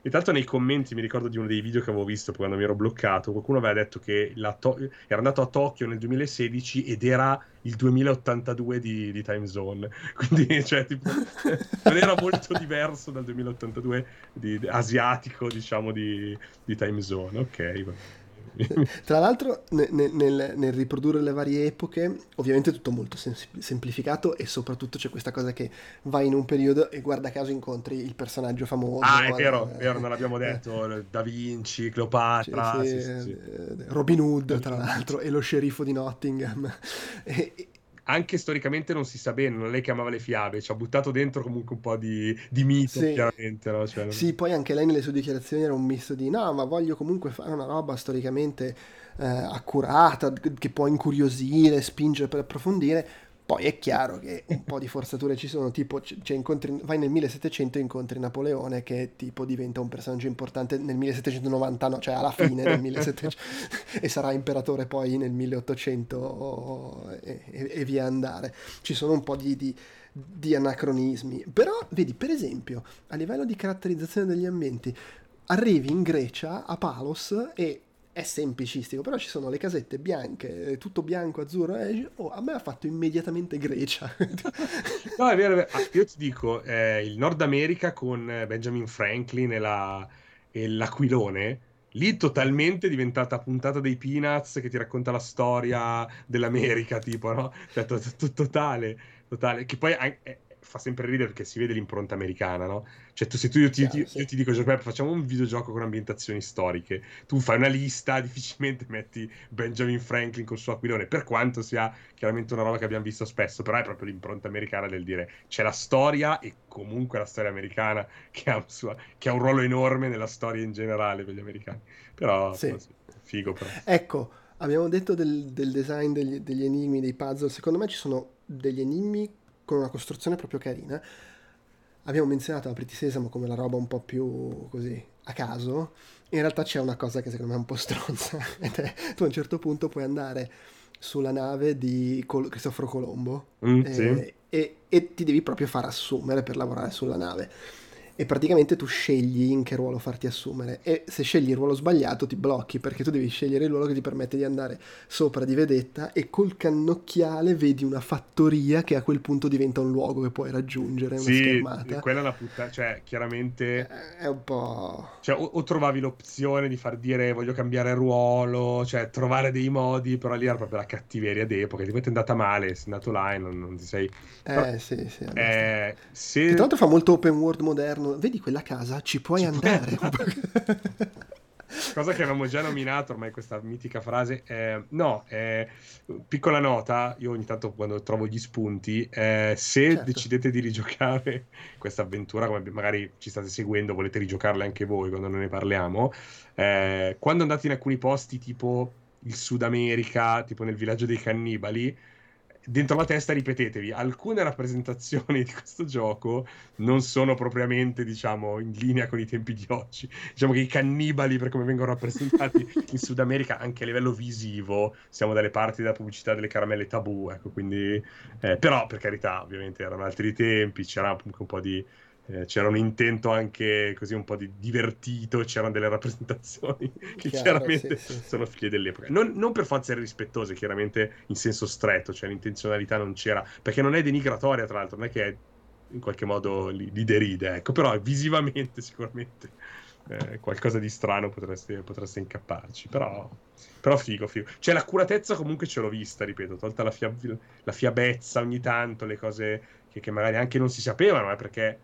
E tra l'altro nei commenti mi ricordo di uno dei video che avevo visto quando mi ero bloccato, qualcuno aveva detto che to- era andato a Tokyo nel 2016 ed era il 2082 di, di Time Zone. *laughs* Quindi, cioè, tipo, *laughs* non era molto diverso dal 2082 di, asiatico, diciamo, di, di Time Zone. Ok, va *laughs* Tra l'altro, nel, nel, nel, riprodurre le varie epoche, ovviamente è tutto molto sem- semplificato e soprattutto c'è questa cosa che vai in un periodo e guarda caso incontri il personaggio famoso. Ah, è vero, è vero, non l'abbiamo detto. Eh, da Vinci, Cleopatra, sì, sì, sì, eh, Robin Hood, tra l'altro, e lo sceriffo di Nottingham. *laughs* e, anche storicamente non si sa bene, non lei che amava le fiabe, ci ha buttato dentro comunque un po' di, di mito, sì. chiaramente. No? Cioè, sì, poi anche lei nelle sue dichiarazioni era un misto di no, ma voglio comunque fare una roba storicamente eh, accurata, che può incuriosire, spingere per approfondire, poi è chiaro che un po' di forzature ci sono, tipo cioè, incontri, vai nel 1700 e incontri Napoleone che tipo diventa un personaggio importante nel 1790, cioè alla fine del 1700 *laughs* e sarà imperatore poi nel 1800 e, e, e via andare. Ci sono un po' di, di, di anacronismi, però vedi per esempio a livello di caratterizzazione degli ambienti arrivi in Grecia a Palos e è semplicistico, però ci sono le casette bianche, tutto bianco, azzurro, eh, oh, a me ha fatto immediatamente Grecia. *laughs* no, è vero, è vero. Ah, io ti dico, eh, il Nord America con eh, Benjamin Franklin e, la, e l'Aquilone, lì totalmente diventata puntata dei Peanuts che ti racconta la storia dell'America, tipo, no? Cioè, to- to- totale, totale, che poi è, fa sempre ridere perché si vede l'impronta americana, no? Cioè, tu, se tu io ti, Chiaro, sì. io ti dico, Giuseppe, facciamo un videogioco con ambientazioni storiche, tu fai una lista, *laughs* difficilmente metti Benjamin Franklin col suo aquilone, per quanto sia chiaramente una roba che abbiamo visto spesso, però è proprio l'impronta americana del dire c'è la storia e comunque la storia americana che ha, sua, che ha un ruolo enorme nella storia in generale per gli americani. Però, sì. però sì, figo però. Ecco, abbiamo detto del, del design degli, degli enigmi, dei puzzle, secondo me ci sono degli enigmi con una costruzione proprio carina. Abbiamo menzionato la Pretty Sesamo come la roba un po' più così a caso. In realtà c'è una cosa che secondo me è un po' stronza. *laughs* Ed è tu a un certo punto puoi andare sulla nave di Col- Cristoforo Colombo mm, e, sì. e, e ti devi proprio far assumere per lavorare sulla nave e praticamente tu scegli in che ruolo farti assumere e se scegli il ruolo sbagliato ti blocchi perché tu devi scegliere il ruolo che ti permette di andare sopra di vedetta e col cannocchiale vedi una fattoria che a quel punto diventa un luogo che puoi raggiungere, una sì, schermata. quella è una puttana, cioè chiaramente... Eh, è un po'... Cioè o, o, trovavi l'opzione di far dire voglio cambiare ruolo, cioè trovare dei modi, però lì era proprio la cattiveria d'epoca, ti è andata male, sei andato là e non, non ti sei... Eh però, sì, sì. Eh, se... Che tra l'altro fa molto open world moderno vedi quella casa, ci puoi ci andare. *laughs* Cosa che avevamo già nominato ormai questa mitica frase. Eh, no, eh, piccola nota, io ogni tanto quando trovo gli spunti, eh, se certo. decidete di rigiocare *laughs* questa avventura, come magari ci state seguendo, volete rigiocarla anche voi quando ne parliamo, eh, quando andate in alcuni posti tipo il Sud America, tipo nel villaggio dei cannibali, dentro la testa ripetetevi, alcune rappresentazioni di questo gioco non sono propriamente, diciamo, in linea con i tempi di oggi. Diciamo che i cannibali, per come vengono rappresentati *laughs* in Sud America, anche a livello visivo, siamo dalle parti della pubblicità delle caramelle tabù, ecco, quindi... Eh, però, per carità, ovviamente erano altri tempi, c'era comunque un po' di c'era un intento anche così un po' di divertito, c'erano delle rappresentazioni *laughs* che Chiaro, chiaramente sì, sì, sono figlie dell'epoca. Non, non, per forza rispettose, chiaramente in senso stretto, cioè l'intenzionalità non c'era, perché non è denigratoria tra l'altro, non è che in qualche modo li, li deride, ecco, però visivamente sicuramente eh, qualcosa di strano potreste, potreste incapparci, però, però figo, figo. Cioè l'accuratezza comunque ce l'ho vista, ripeto, tolta la, fia, la fiabezza ogni tanto, le cose che, che magari anche non si sapevano, eh, perché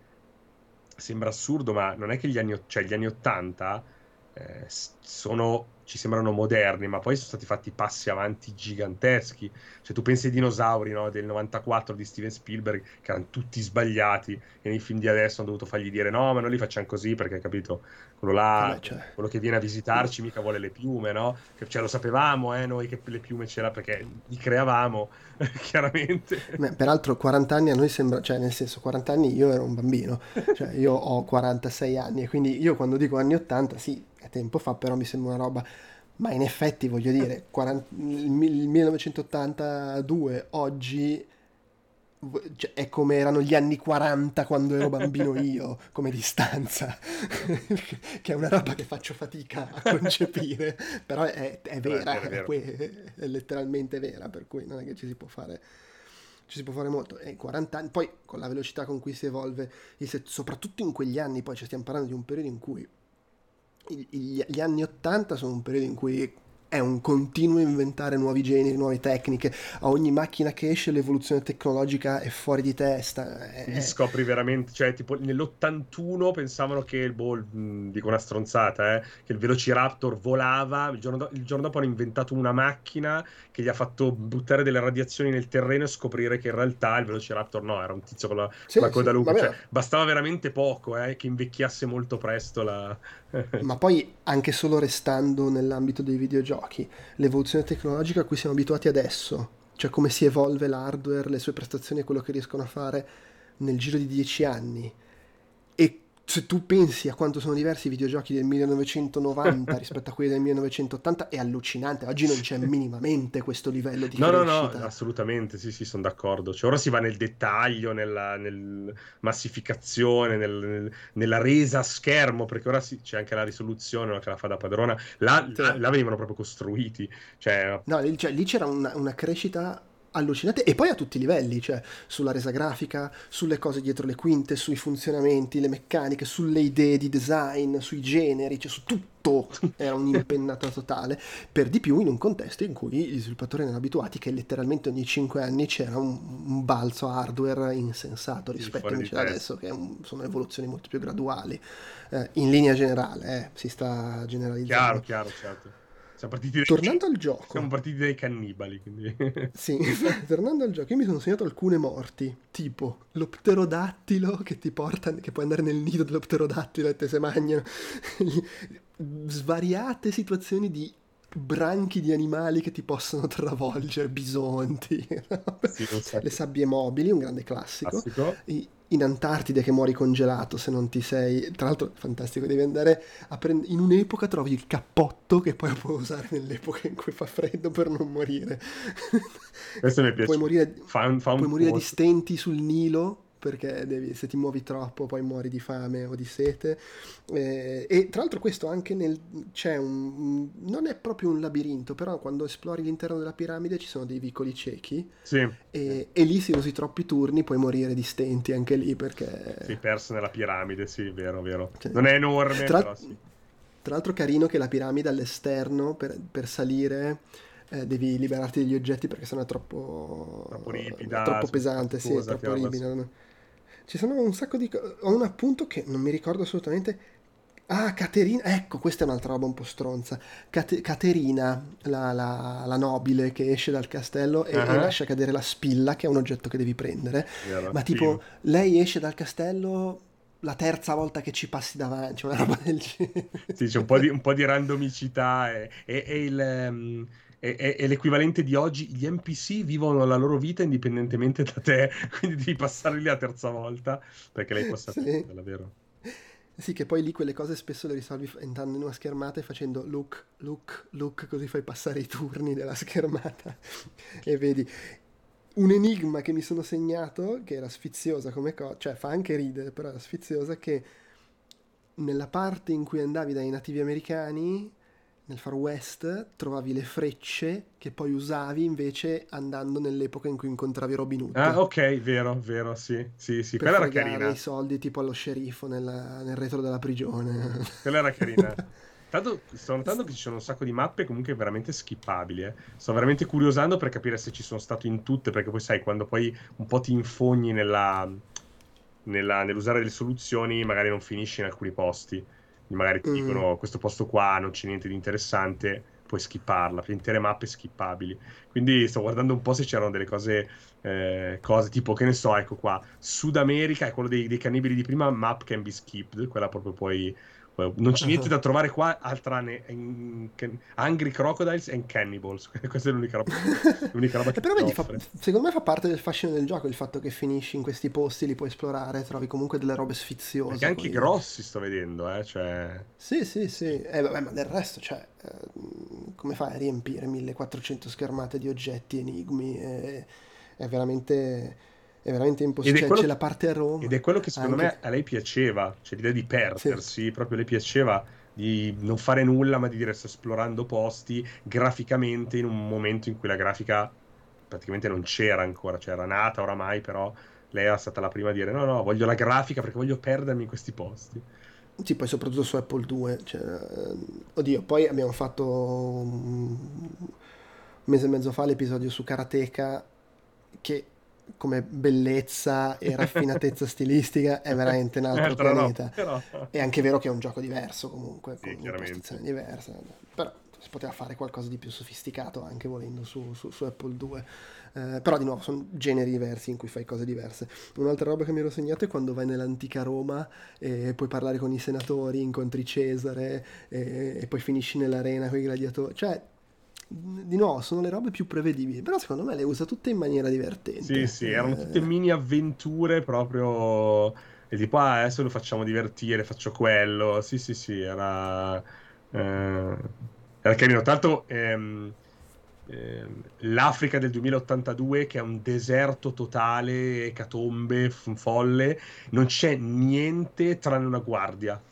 sembra assurdo, ma non è che gli anni, cioè, gli anni 80 eh, sono ci sembrano moderni, ma poi sono stati fatti passi avanti giganteschi. Cioè, tu pensi ai dinosauri no, del 94 di Steven Spielberg, che erano tutti sbagliati, e nei film di adesso hanno dovuto fargli dire no, ma noi li facciamo così perché, capito, quello là, eh cioè... quello che viene a visitarci mica vuole le piume, no? Che, cioè, lo sapevamo, eh, noi che le piume c'era perché li creavamo, *laughs* chiaramente. Beh, peraltro 40 anni a noi sembra, cioè nel senso 40 anni io ero un bambino, cioè io ho 46 anni e quindi io quando dico anni 80 sì, è tempo fa, però mi sembra una roba ma in effetti voglio dire 40, il 1982 oggi cioè, è come erano gli anni 40 quando ero bambino *laughs* io, come distanza, *laughs* che è una roba che faccio fatica a concepire, *laughs* però è, è vera, è, è, è, letteralmente vera, per cui non è che ci si può fare, ci si può fare molto. E 40 anni, poi con la velocità con cui si evolve, soprattutto in quegli anni, poi ci stiamo parlando di un periodo in cui gli anni 80 sono un periodo in cui è un continuo inventare nuovi generi, nuove tecniche. A ogni macchina che esce l'evoluzione tecnologica è fuori di testa. È... Scopri veramente, cioè tipo nell'81 pensavano che il boh, dico una stronzata, eh, che il Velociraptor volava, il giorno, do- il giorno, dopo hanno inventato una macchina che gli ha fatto buttare delle radiazioni nel terreno e scoprire che in realtà il Velociraptor no, era un tizio con la, sì, con la coda sì, lunga. Cioè, bastava veramente poco eh, che invecchiasse molto presto la... *laughs* Ma poi anche solo restando nell'ambito dei videogiochi, l'evoluzione tecnologica a cui siamo abituati adesso, cioè come si evolve l'hardware, le sue prestazioni e quello che riescono a fare nel giro di dieci anni, se tu pensi a quanto sono diversi i videogiochi del *laughs* 1990 rispetto a quelli del 1980 è allucinante. Oggi non c'è minimamente questo livello di no, crescita no no assolutamente sì sì sono d'accordo. Cioè, ora si va nel dettaglio nella nel massificazione nel, nel, nella resa a schermo perché ora si, c'è anche la risoluzione che la fa da padrona. Là, là, là venivano proprio costruiti cioè... no lì, cioè, lì c'era una, una crescita allucinante e poi a tutti i livelli, cioè sulla resa grafica, sulle cose dietro le quinte, sui funzionamenti, le meccaniche, sulle idee di design, sui generi, cioè su tutto *laughs* era un'impennata totale, per di più in un contesto in cui gli sviluppatori erano abituati che letteralmente ogni 5 anni c'era un, un balzo hardware insensato rispetto invece ad adesso che un, sono evoluzioni molto più graduali, eh, in linea generale, eh, si sta generalizzando. Chiaro, chiaro, certo. Siamo partiti dai tornando al gioco. Siamo partiti dai cannibali. Quindi... sì, *laughs* tornando al gioco, io mi sono segnato alcune morti, tipo l'opterodattilo che ti porta, che puoi andare nel nido dell'opterodattilo e te se mangiano. *laughs* Svariate situazioni di branchi di animali che ti possono travolgere, bisonti, *laughs* sì, le sabbie mobili, un grande classico. classico. I, in Antartide che muori congelato se non ti sei... Tra l'altro fantastico, devi andare a prendere... In un'epoca trovi il cappotto che poi *laughs* puoi usare nell'epoca in cui fa freddo per non morire. Questo mi piace. Puoi morire, fa fa puoi morire di stenti sul Nilo perché devi, se ti muovi troppo poi muori di fame o di sete. Eh, e tra l'altro questo anche nel... c'è un... non è proprio un labirinto, però quando esplori l'interno della piramide ci sono dei vicoli ciechi sì. e, e, lì se usi troppi turni puoi morire di stenti anche lì perché... Sei perso nella piramide, sì, vero, vero. Cioè, non è enorme, tra... però sì. Tra l'altro carino che la piramide all'esterno per, per salire eh, devi liberarti degli oggetti perché sennò è troppo, troppo ripida, troppo pesante, sì, troppo ripida. Ci sono un sacco di. Ho un appunto che non mi ricordo assolutamente. Ah, Caterina, ecco, questa è un'altra roba un po' stronza. Cate- Caterina, la, la, la, nobile che esce dal castello e, uh-huh. e, lascia cadere la spilla, che è un oggetto che devi prendere. Yeah, Ma tipo, lei esce dal castello la terza volta che ci passi davanti, una roba del genere. Sì, c'è un po' di, un po di randomicità e, e, e il... Um è, è, è, l'equivalente di oggi. Gli NPC vivono la loro vita indipendentemente da te, *laughs* quindi devi passare lì la terza volta perché lei possa sì. davvero. Sì, che poi lì quelle cose spesso le risolvi entrando in una schermata e facendo look, look, look, così fai passare i turni della schermata *laughs* e vedi. Un enigma che mi sono segnato, che era sfiziosa come cosa, cioè fa anche ridere, però era sfiziosa, che nella parte in cui andavi dai nativi americani nel Far West trovavi le frecce che poi usavi invece andando nell'epoca in cui incontravi Robin Hood. Ah, ok, vero, vero, sì, sì, sì, quella era carina. i soldi tipo allo sceriffo nella, nel retro della prigione. *laughs* Quella era carina. *laughs* Tanto sto notando che ci sono un sacco di mappe comunque veramente skippabili. Eh. Sto veramente curiosando per capire se ci sono stato in tutte, perché poi sai, quando poi un po' ti infogni nella, nella, nell'usare delle soluzioni, magari non finisci in alcuni posti magari ti mm. dicono questo posto qua non c'è niente di interessante, puoi skipparla, intere mappe skippabili. Quindi sto guardando un po' se c'erano delle cose, eh, cose tipo, che ne so, ecco qua, Sud America è quello dei, dei cannibali di prima, map can be skipped, quella proprio puoi non c'è niente da trovare qua tranne Angry Crocodiles and Cannibals. *laughs* Questa è l'unica roba, *laughs* l'unica roba che Però vedi, fa, secondo me fa parte del fascino del gioco il fatto che finisci in questi posti, li puoi esplorare, trovi comunque delle robe sfiziose. Perché anche i grossi sto vedendo, eh, cioè... Sì, sì, sì. Eh, vabbè, ma del resto, cioè, eh, come fai a riempire 1400 schermate di oggetti, enigmi? È, è veramente è veramente impossibile. Cioè, quello... c'è la parte a Roma. Ed è quello che secondo anche... me a lei piaceva, cioè l'idea di perdersi, sì. proprio le piaceva di non fare nulla, ma di dire sto esplorando posti graficamente in un momento in cui la grafica praticamente non c'era ancora, cioè era nata oramai, però lei era stata la prima a dire no, no, voglio la grafica perché voglio perdermi in questi posti. Sì, poi soprattutto su Apple 2. Cioè, oddio, poi abbiamo fatto un mese e mezzo fa l'episodio su Karateka che come bellezza e *laughs* raffinatezza stilistica è veramente un altro certo, pianeta. No, però... È anche vero che è un gioco diverso comunque, sì, con impostazioni diverse, però si poteva fare qualcosa di più sofisticato anche volendo su, su, su Apple 2. Eh, però di nuovo sono generi diversi in cui fai cose diverse. Un'altra roba che mi ero segnato è quando vai nell'antica Roma e puoi parlare con i senatori, incontri Cesare e, e poi finisci nell'arena con i gladiatori. Cioè, di nuovo sono le robe più prevedibili, però secondo me le usa tutte in maniera divertente. Sì, sì, erano tutte eh. mini avventure proprio e tipo ah, adesso lo facciamo divertire, faccio quello. Sì, sì, sì, era eh, era carino. Tanto ehm, ehm, l'Africa del 2082 che è un deserto totale, catombe, folle, non c'è niente tranne una guardia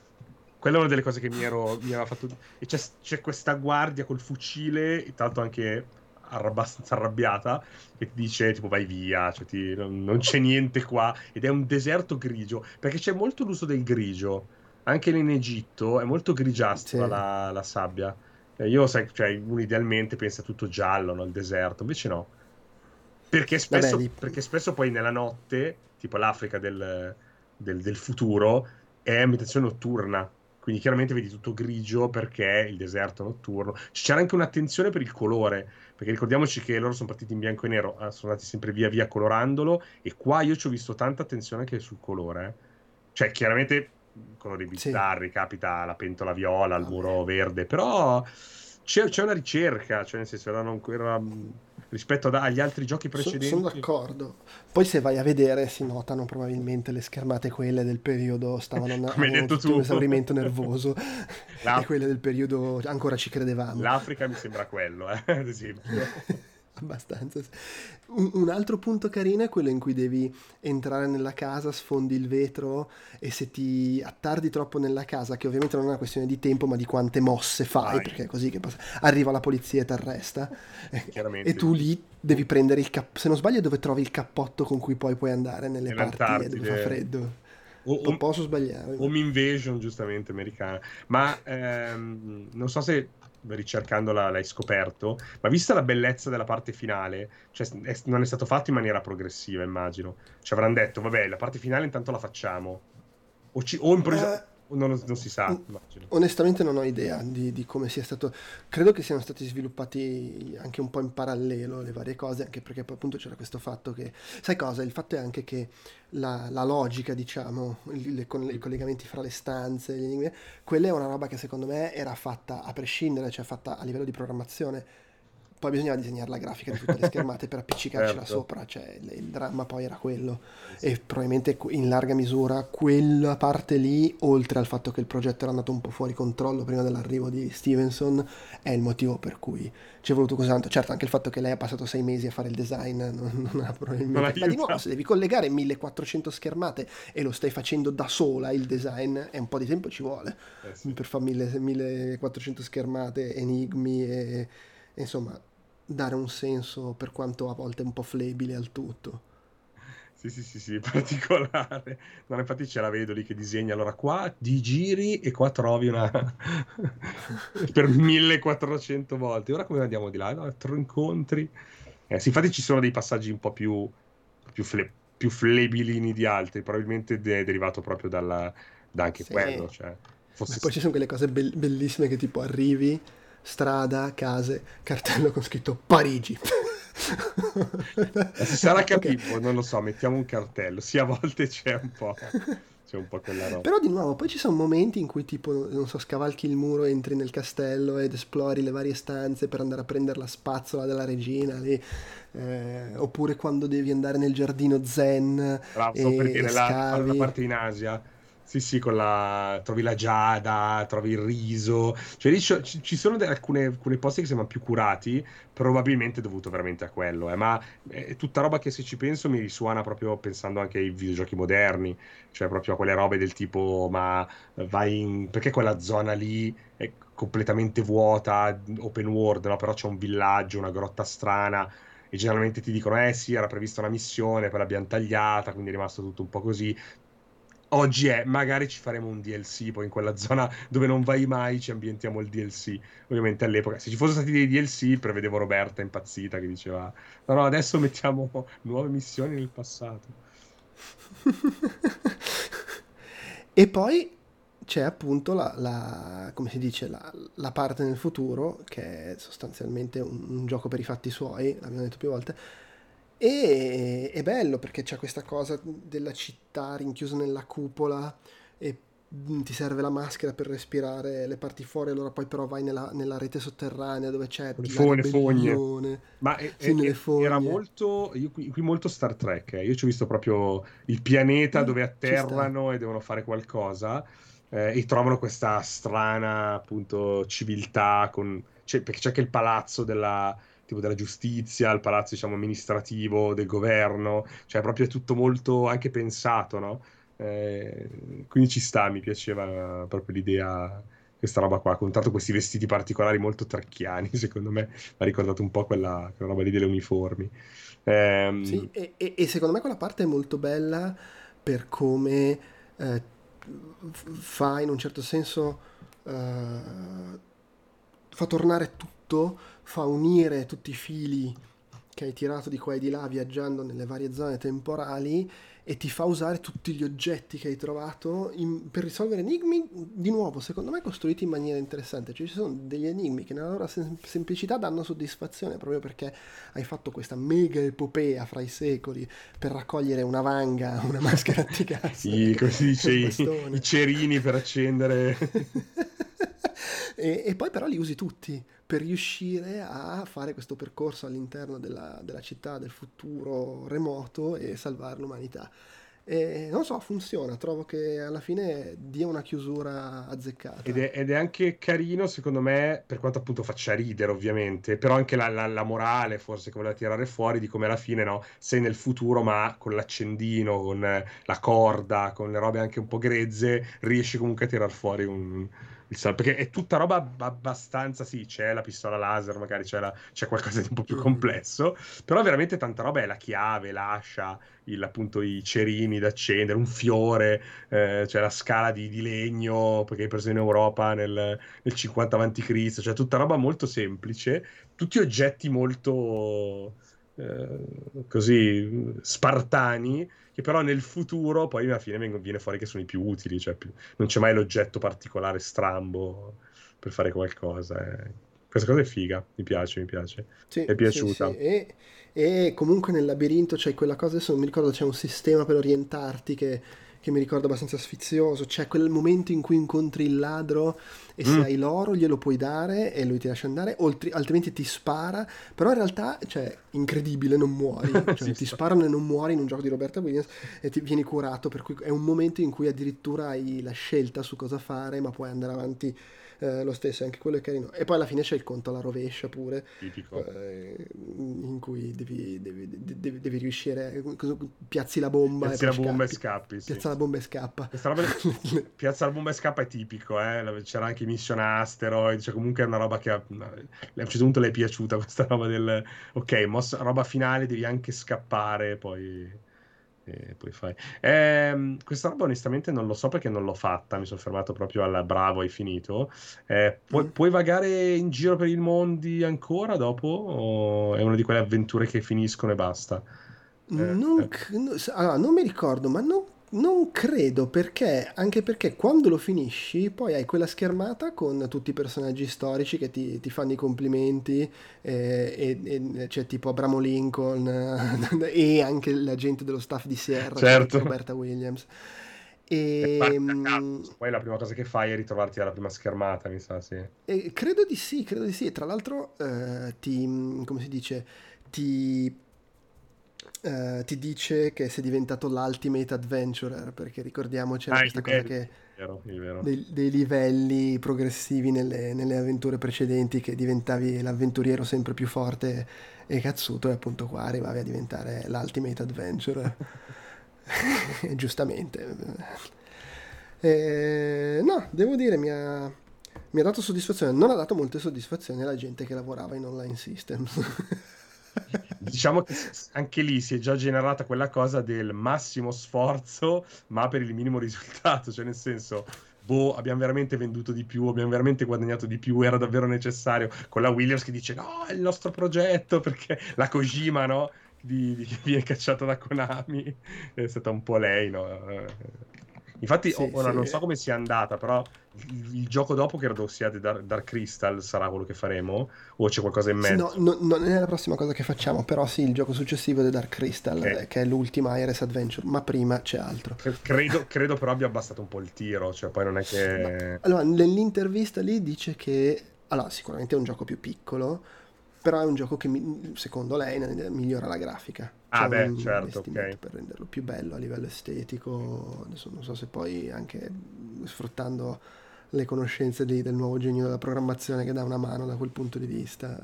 quella è una delle cose che mi, ero, mi aveva fatto. E c'è, c'è, questa guardia col fucile, intanto anche abbastanza arrabbiata, che ti dice tipo vai via, cioè ti, non, c'è niente qua. Ed è un deserto grigio, perché c'è molto l'uso del grigio. Anche in Egitto è molto grigiastra sì. la, la, sabbia. Io, sai, cioè, uno idealmente pensa tutto giallo, no? Il deserto, invece no. Perché spesso, Vabbè, perché spesso poi nella notte, tipo l'Africa del, del, del futuro, è ambientazione notturna quindi chiaramente vedi tutto grigio perché il deserto notturno. C'era anche un'attenzione per il colore, perché ricordiamoci che loro sono partiti in bianco e nero, eh, sono andati sempre via via colorandolo e qua io ci ho visto tanta attenzione anche sul colore. Eh. Cioè, chiaramente colori bizzarri, sì. capita la pentola viola, il muro verde, però c'è, c'è, una ricerca, cioè nel senso erano ancora rispetto ad, agli altri giochi precedenti. Sono, sono d'accordo. Poi se vai a vedere si notano probabilmente le schermate quelle del periodo stavano *laughs* andando tu. un esaurimento nervoso *laughs* e quelle del periodo ancora ci credevamo. L'Africa mi sembra quello, eh, ad esempio. *laughs* abbastanza. Un, un, altro punto carino è quello in cui devi entrare nella casa, sfondi il vetro e se ti attardi troppo nella casa, che ovviamente non è una questione di tempo ma di quante mosse fai, Vai. perché è così che passa, arriva la polizia e ti arresta *laughs* e tu lì devi prendere il cappotto, se non sbaglio dove trovi il cappotto con cui poi puoi andare nelle parti dove fa freddo. O, non posso sbagliare. Home Invasion, giustamente, americana. Ma ehm, non so se ricercandola l'hai scoperto, ma vista la bellezza della parte finale, cioè è, non è stato fatto in maniera progressiva, immagino. Ci avranno detto, vabbè, la parte finale intanto la facciamo. O, ci, o improvvisamente... Non, non, si sa. Immagino. Onestamente non ho idea di, di, come sia stato. Credo che siano stati sviluppati anche un po' in parallelo le varie cose, anche perché poi appunto c'era questo fatto che. Sai cosa? Il fatto è anche che la, la logica, diciamo, i, le, i collegamenti fra le stanze, gli quella è una roba che secondo me era fatta a prescindere, cioè fatta a livello di programmazione poi bisognava disegnare la grafica di tutte le schermate per appiccicarcela certo. sopra, cioè il dramma poi era quello. Sì. E probabilmente in larga misura quella parte lì, oltre al fatto che il progetto era andato un po' fuori controllo prima dell'arrivo di Stevenson, è il motivo per cui ci è voluto così tanto. Certo, anche il fatto che lei ha passato sei mesi a fare il design non, non ha probabilmente... Non Ma di nuovo, se devi collegare 1400 schermate e lo stai facendo da sola il design, è un po' di tempo ci vuole eh sì. per fare 1400 schermate, enigmi e insomma dare un senso per quanto a volte un po' flebile al tutto. Sì, sì, sì, sì, *laughs* particolare. No, infatti ce la vedo lì che disegna. Allora, qua di giri e qua trovi una... *laughs* per 1400 volte. Ora come andiamo di là? No, altro incontri. Eh, sì, infatti ci sono dei passaggi un po' più, più, fle... più flebilini di altri. Probabilmente è derivato proprio dalla... da anche sì. quello. Cioè Fosse... Poi ci sono quelle cose be- bellissime che tipo arrivi, strada, case, cartello con scritto Parigi. Si sarà *laughs* capito, okay. non lo so, mettiamo un cartello, sì a volte c'è un po'. C'è un po' quella roba. Però di nuovo, poi ci sono momenti in cui tipo, non so, scavalchi il muro, entri nel castello ed esplori le varie stanze per andare a prendere la spazzola della regina lì. Eh, oppure quando devi andare nel giardino zen. Bravo, e, per dire, la, la parte in Asia sì, sì, con la... trovi la giada, trovi il riso. Cioè, lì ci, ci sono de- alcune, alcune posti che sembrano più curati, probabilmente dovuto veramente a quello. Eh. Ma è tutta roba che se ci penso mi risuona proprio pensando anche ai videogiochi moderni, cioè proprio a quelle robe del tipo, ma vai in... perché quella zona lì è completamente vuota, open world, no? Però c'è un villaggio, una grotta strana e generalmente ti dicono eh sì era prevista una missione poi l'abbiamo tagliata quindi è rimasto tutto un po' così oggi è magari ci faremo un DLC poi in quella zona dove non vai mai ci ambientiamo il DLC ovviamente all'epoca se ci fossero stati dei DLC prevedevo Roberta impazzita che diceva no no adesso mettiamo nuove missioni nel passato *laughs* e poi c'è appunto la, la come si dice la, la, parte nel futuro che è sostanzialmente un, un gioco per i fatti suoi l'abbiamo detto più volte e è bello perché c'è questa cosa della città rinchiusa nella cupola e mm, ti serve la maschera per respirare le parti fuori, allora poi però vai nella, nella rete sotterranea dove c'è le fogne, fogne. Ma è, sì, è, era molto, io, qui, qui, molto Star Trek, eh. io ci ho visto proprio il pianeta mm, dove atterrano e devono fare qualcosa eh, e trovano questa strana appunto civiltà con, cioè, perché c'è anche il palazzo della tipo della giustizia, il palazzo diciamo amministrativo del governo, cioè proprio è tutto molto anche pensato, no? Eh, quindi ci sta, mi piaceva proprio l'idea, questa roba qua, con tanto questi vestiti particolari molto tracchiani, *laughs* secondo me mi ha ricordato un po' quella, quella roba lì delle uniformi. Eh, sì, e, e, e, secondo me quella parte è molto bella per come eh, fa in un certo senso, eh, fa tornare tutto fa unire tutti i fili che hai tirato di qua e di là viaggiando nelle varie zone temporali e ti fa usare tutti gli oggetti che hai trovato in, per risolvere enigmi, di nuovo, secondo me costruiti in maniera interessante. Cioè ci sono degli enigmi che nella loro sem- semplicità danno soddisfazione proprio perché hai fatto questa mega epopea fra i secoli per raccogliere una vanga, *laughs* una maschera antigas. sì, così dice i, *laughs* i cerini per accendere. *laughs* e, e poi però li usi tutti per riuscire a fare questo percorso all'interno della, della città del futuro remoto e salvare l'umanità. E non so, funziona, trovo che alla fine dia una chiusura azzeccata. Ed è, ed è anche carino, secondo me, per quanto appunto faccia ridere, ovviamente, però anche la, la, la, morale, forse, che voleva tirare fuori, di come alla fine, no, sei nel futuro, ma con l'accendino, con la corda, con le robe anche un po' grezze, riesci comunque a tirar fuori un, perché è tutta roba abbastanza, sì, c'è la pistola laser, magari c'è, la, c'è, qualcosa di un po' più mm. complesso, però veramente tanta roba è la chiave, l'ascia, il, appunto i cerini da accendere, un fiore, eh, c'è la scala di, di, legno, perché hai preso in Europa nel, nel 50 a.C., cioè tutta roba molto semplice, tutti oggetti molto... Eh, così spartani che però nel futuro poi alla fine viene fuori che sono i più utili, cioè più, non c'è mai l'oggetto particolare strambo per fare qualcosa. Eh. Questa cosa è figa, mi piace, mi piace. Sì, è piaciuta. Sì, sì. E, e, comunque nel labirinto c'è quella cosa, adesso non mi ricordo, c'è un sistema per orientarti che che mi ricordo abbastanza sfizioso. C'è quel momento in cui incontri il ladro e se mm. hai l'oro glielo puoi dare e lui ti lascia andare, oltre, altrimenti ti spara. Però in realtà, cioè, incredibile, non muori. *laughs* Cioè, ti sparano e non muori in un gioco di Roberta Williams e ti vieni curato. Per cui è un momento in cui addirittura hai la scelta su cosa fare, ma puoi andare avanti eh, lo stesso, anche quello è carino. E poi alla fine c'è il conto alla rovescia pure, eh, in cui devi, devi, devi, devi, riuscire, piazzi la bomba, piazzi e, la bomba scappi. e scappi. Sì. Piazza la bomba e scappa. Roba... *laughs* piazza la bomba e scappa è tipico, eh? c'era anche Mission Asteroid, cioè comunque è una roba che a, a un certo punto le è piaciuta *laughs* questa roba del ok, mossa, roba finale, devi anche scappare, poi e poi fai. Eh, questa roba onestamente non lo so perché non l'ho fatta, mi sono fermato proprio al bravo, hai finito. Eh, pu- mm. Puoi vagare in giro per il mondo ancora dopo o è una di quelle avventure che finiscono e basta? Eh, non, eh. allora, non mi ricordo, ma non Non credo perché, anche perché quando lo finisci poi hai quella schermata con tutti i personaggi storici che ti, ti fanno i complimenti eh, e, e c'è tipo Abramo Lincoln *laughs* e anche la gente dello staff di Sierra, certo. Roberta Williams. E, ehm, poi la prima cosa che fai è ritrovarti alla prima schermata, mi sa, sì. E credo di sì, credo di sì. Tra l'altro eh, ti, come si dice, ti Uh, ti dice che sei diventato l'ultimate adventurer perché ricordiamoci ah, questa cosa che vero, vero. Dei, dei, livelli progressivi nelle, nelle, avventure precedenti che diventavi l'avventuriero sempre più forte e cazzuto e appunto qua arrivavi a diventare l'ultimate adventurer. *laughs* *laughs* Giustamente. Eh, no devo dire mi ha, mi ha dato soddisfazione. Non ha dato molte soddisfazioni alla gente che lavorava in online systems *laughs* diciamo che anche lì si è già generata quella cosa del massimo sforzo, ma per il minimo risultato, cioè nel senso boh, abbiamo veramente venduto di più, abbiamo veramente guadagnato di più, era davvero necessario. Con la Williams che dice no, è il nostro progetto, perché la Kojima, no? Di, di, viene cacciata da Konami, è stata un po' lei, no? Infatti, sì, ora sì. non so come sia andata, però il, il gioco dopo, che credo sia di Dark, Dark, Crystal, sarà quello che faremo? O c'è qualcosa in mezzo? No, no, non è la prossima cosa che facciamo, però sì, il gioco successivo è di Dark Crystal, okay. Eh, che è l'ultima Iris Adventure, ma prima c'è altro. Credo, credo, però abbia abbassato un po' il tiro, cioè poi non è che... allora, nell'intervista lì dice che... Allora, sicuramente è un gioco più piccolo, però è un gioco che secondo lei migliora la grafica. Ah, beh, certo, ok. Per renderlo più bello a livello estetico, adesso non so se poi anche sfruttando le conoscenze di, del nuovo genio della programmazione che dà una mano da quel punto di vista,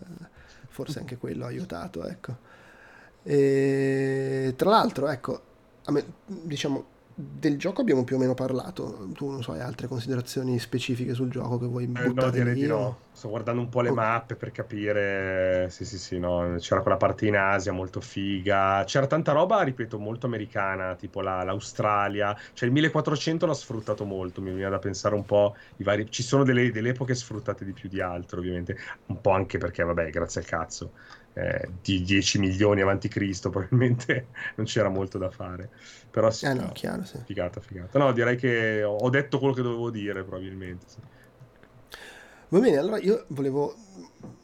forse anche quello ha aiutato, ecco. E tra l'altro, ecco, a me, diciamo, del gioco abbiamo più o meno parlato. Tu non so, hai altre considerazioni specifiche sul gioco che vuoi eh, buttare no, direi di no. Sto guardando un po' le oh. mappe per capire. Sì, sì, sì, no. C'era quella parte in Asia molto figa. C'era tanta roba, ripeto, molto americana, tipo la, l'Australia. Cioè il 1400 l'ha sfruttato molto, mi viene da pensare un po' i vari... Ci sono delle, delle epoche sfruttate di più di altre, ovviamente. Un po' anche perché, vabbè, grazie al cazzo eh, di 10 milioni avanti Cristo, *laughs* probabilmente non c'era molto da fare. Però sì, eh no, chiaro, sì. figata, figata. No, direi che ho detto quello che dovevo dire, probabilmente. Sì. Va bene, allora io volevo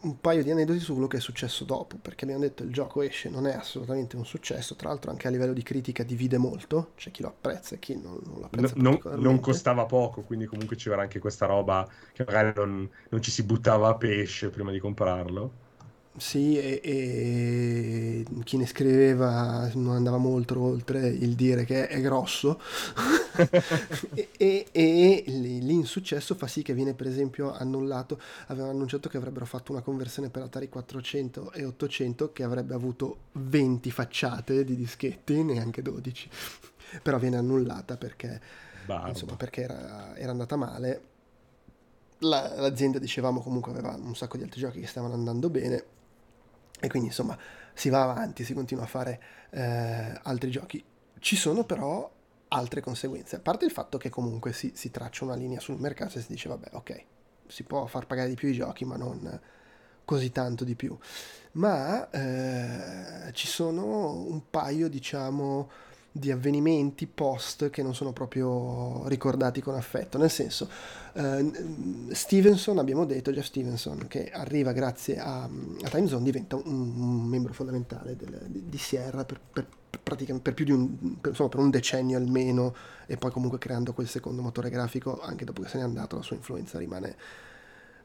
un paio di aneddoti su quello che è successo dopo, perché abbiamo detto il gioco esce, non è assolutamente un successo, tra l'altro anche a livello di critica divide molto, c'è chi lo apprezza e chi non, non lo apprezza no, non, costava poco, quindi comunque c'era anche questa roba che magari non, non ci si buttava a pesce prima di comprarlo. Sì, e, e, chi ne scriveva non andava molto oltre il dire che è grosso. *laughs* E, e, e, l'insuccesso fa sì che viene per esempio annullato, avevano annunciato che avrebbero fatto una conversione per Atari 400 e 800 che avrebbe avuto 20 facciate di dischetti, neanche 12, però viene annullata perché, insomma, perché era, era andata male. La, l'azienda dicevamo comunque aveva un sacco di altri giochi che stavano andando bene e quindi insomma si va avanti, si continua a fare eh, altri giochi. Ci sono però altre conseguenze, a parte il fatto che comunque si, si, traccia una linea sul mercato e si dice vabbè ok, si può far pagare di più i giochi ma non così tanto di più. Ma eh, ci sono un paio diciamo di avvenimenti post che non sono proprio ricordati con affetto. Nel senso, eh, Stevenson, abbiamo detto, Jeff Stevenson, che arriva grazie a, a Time Zone, diventa un, un membro fondamentale del, di, Sierra per, per, per più di un, per, insomma, per un decennio almeno, e poi comunque creando quel secondo motore grafico, anche dopo che se n'è andato, la sua influenza rimane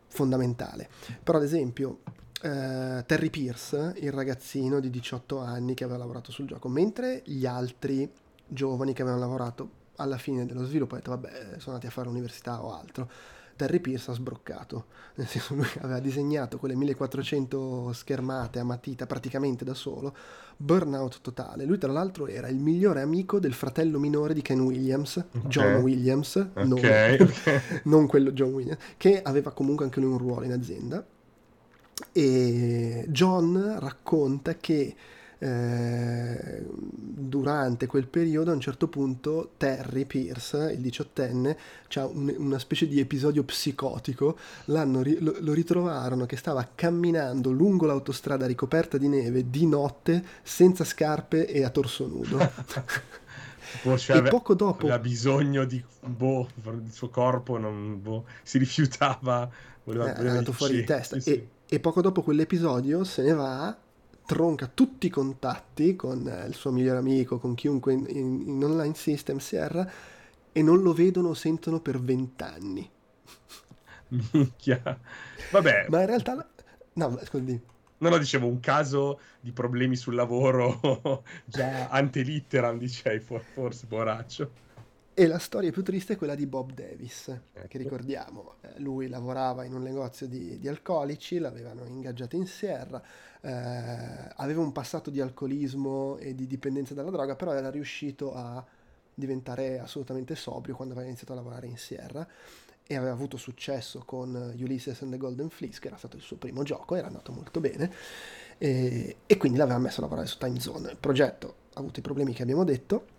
fondamentale. Però ad esempio eh, Terry Pierce, il ragazzino di 18 anni che aveva lavorato sul gioco, mentre gli altri giovani che avevano lavorato alla fine dello sviluppo hanno detto vabbè sono andati a fare l'università o altro. Terry Pierce ha sbroccato, *laughs* nel senso lui aveva disegnato quelle 1400 schermate a matita praticamente da solo, burnout totale. Lui tra l'altro era il migliore amico del fratello minore di Ken Williams, okay. John Williams, okay. Non, *laughs* non quello John Williams, che aveva comunque anche lui un ruolo in azienda e John racconta che eh, durante quel periodo a un certo punto Terry Pierce, il diciottenne, ha un, una specie di episodio psicotico, lo, lo, ritrovarono che stava camminando lungo l'autostrada ricoperta di neve di notte senza scarpe e a torso nudo. *laughs* Forse e poco dopo... aveva bisogno di boh, il suo corpo non, boh, si rifiutava, voleva, eh, è voleva andato fuori di testa. Sì, e, sì. E poco dopo quell'episodio se ne va, tronca tutti i contatti con eh, il suo migliore amico, con chiunque in, in- in online system Sierra, e non lo vedono o sentono per vent'anni. Minchia. Vabbè, *laughs* Ma in realtà... la- No, scusi. no, no, dicevo, un caso di problemi sul lavoro *laughs* già *laughs* ante litteram, dicevi, for- forse, poraccio. E la storia più triste è quella di Bob Davis, Ecco. che ricordiamo, eh, lui lavorava in un negozio di, di alcolici, l'avevano ingaggiato in Sierra, eh, aveva un passato di alcolismo e di dipendenza dalla droga, però era riuscito a diventare assolutamente sobrio quando aveva iniziato a lavorare in Sierra e aveva avuto successo con Ulysses and the Golden Fleece, che era stato il suo primo gioco, era andato molto bene, e, e quindi l'aveva messo a lavorare su Time Zone. Il progetto ha avuto i problemi che abbiamo detto,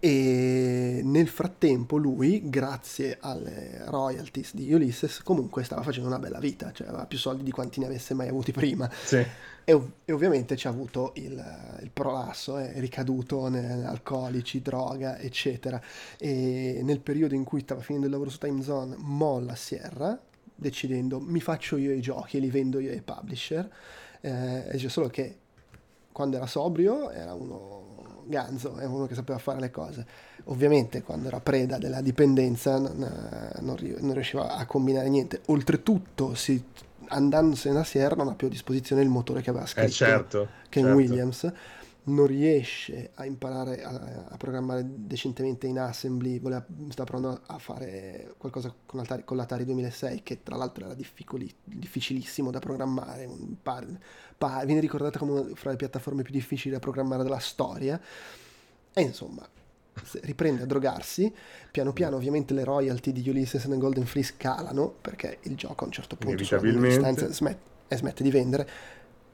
e nel frattempo lui, grazie alle royalties di Ulysses, comunque stava facendo una bella vita, cioè aveva più soldi di quanti ne avesse mai avuti prima. Sì. E, ov- e ovviamente ci ha avuto il, il prolasso, è ricaduto nell'alcolici, droga, eccetera. E nel periodo in cui stava finendo il lavoro su Time Zone, molla Sierra, decidendo mi faccio io i giochi e li vendo io ai publisher. Eh, e solo che quando era sobrio era uno ganzo, è uno che sapeva fare le cose. Ovviamente quando era preda della dipendenza non, eh, non non riusciva a combinare niente. Oltretutto, si, andandosene a Sierra non ha più a disposizione il motore che aveva scritto Eh, certo. Ken certo. Williams. Non riesce a imparare a, a programmare decentemente in assembly, voleva, stava provando a fare qualcosa con l'Atari, con l'Atari 2006 che tra l'altro era difficilissimo da programmare, par- pa- viene ricordata come una fra le piattaforme più difficili da programmare della storia. E insomma riprende a drogarsi piano piano ovviamente le royalty di Ulysses and Golden Fleece calano perché il gioco a un certo punto sulla distanza smet- e smette di vendere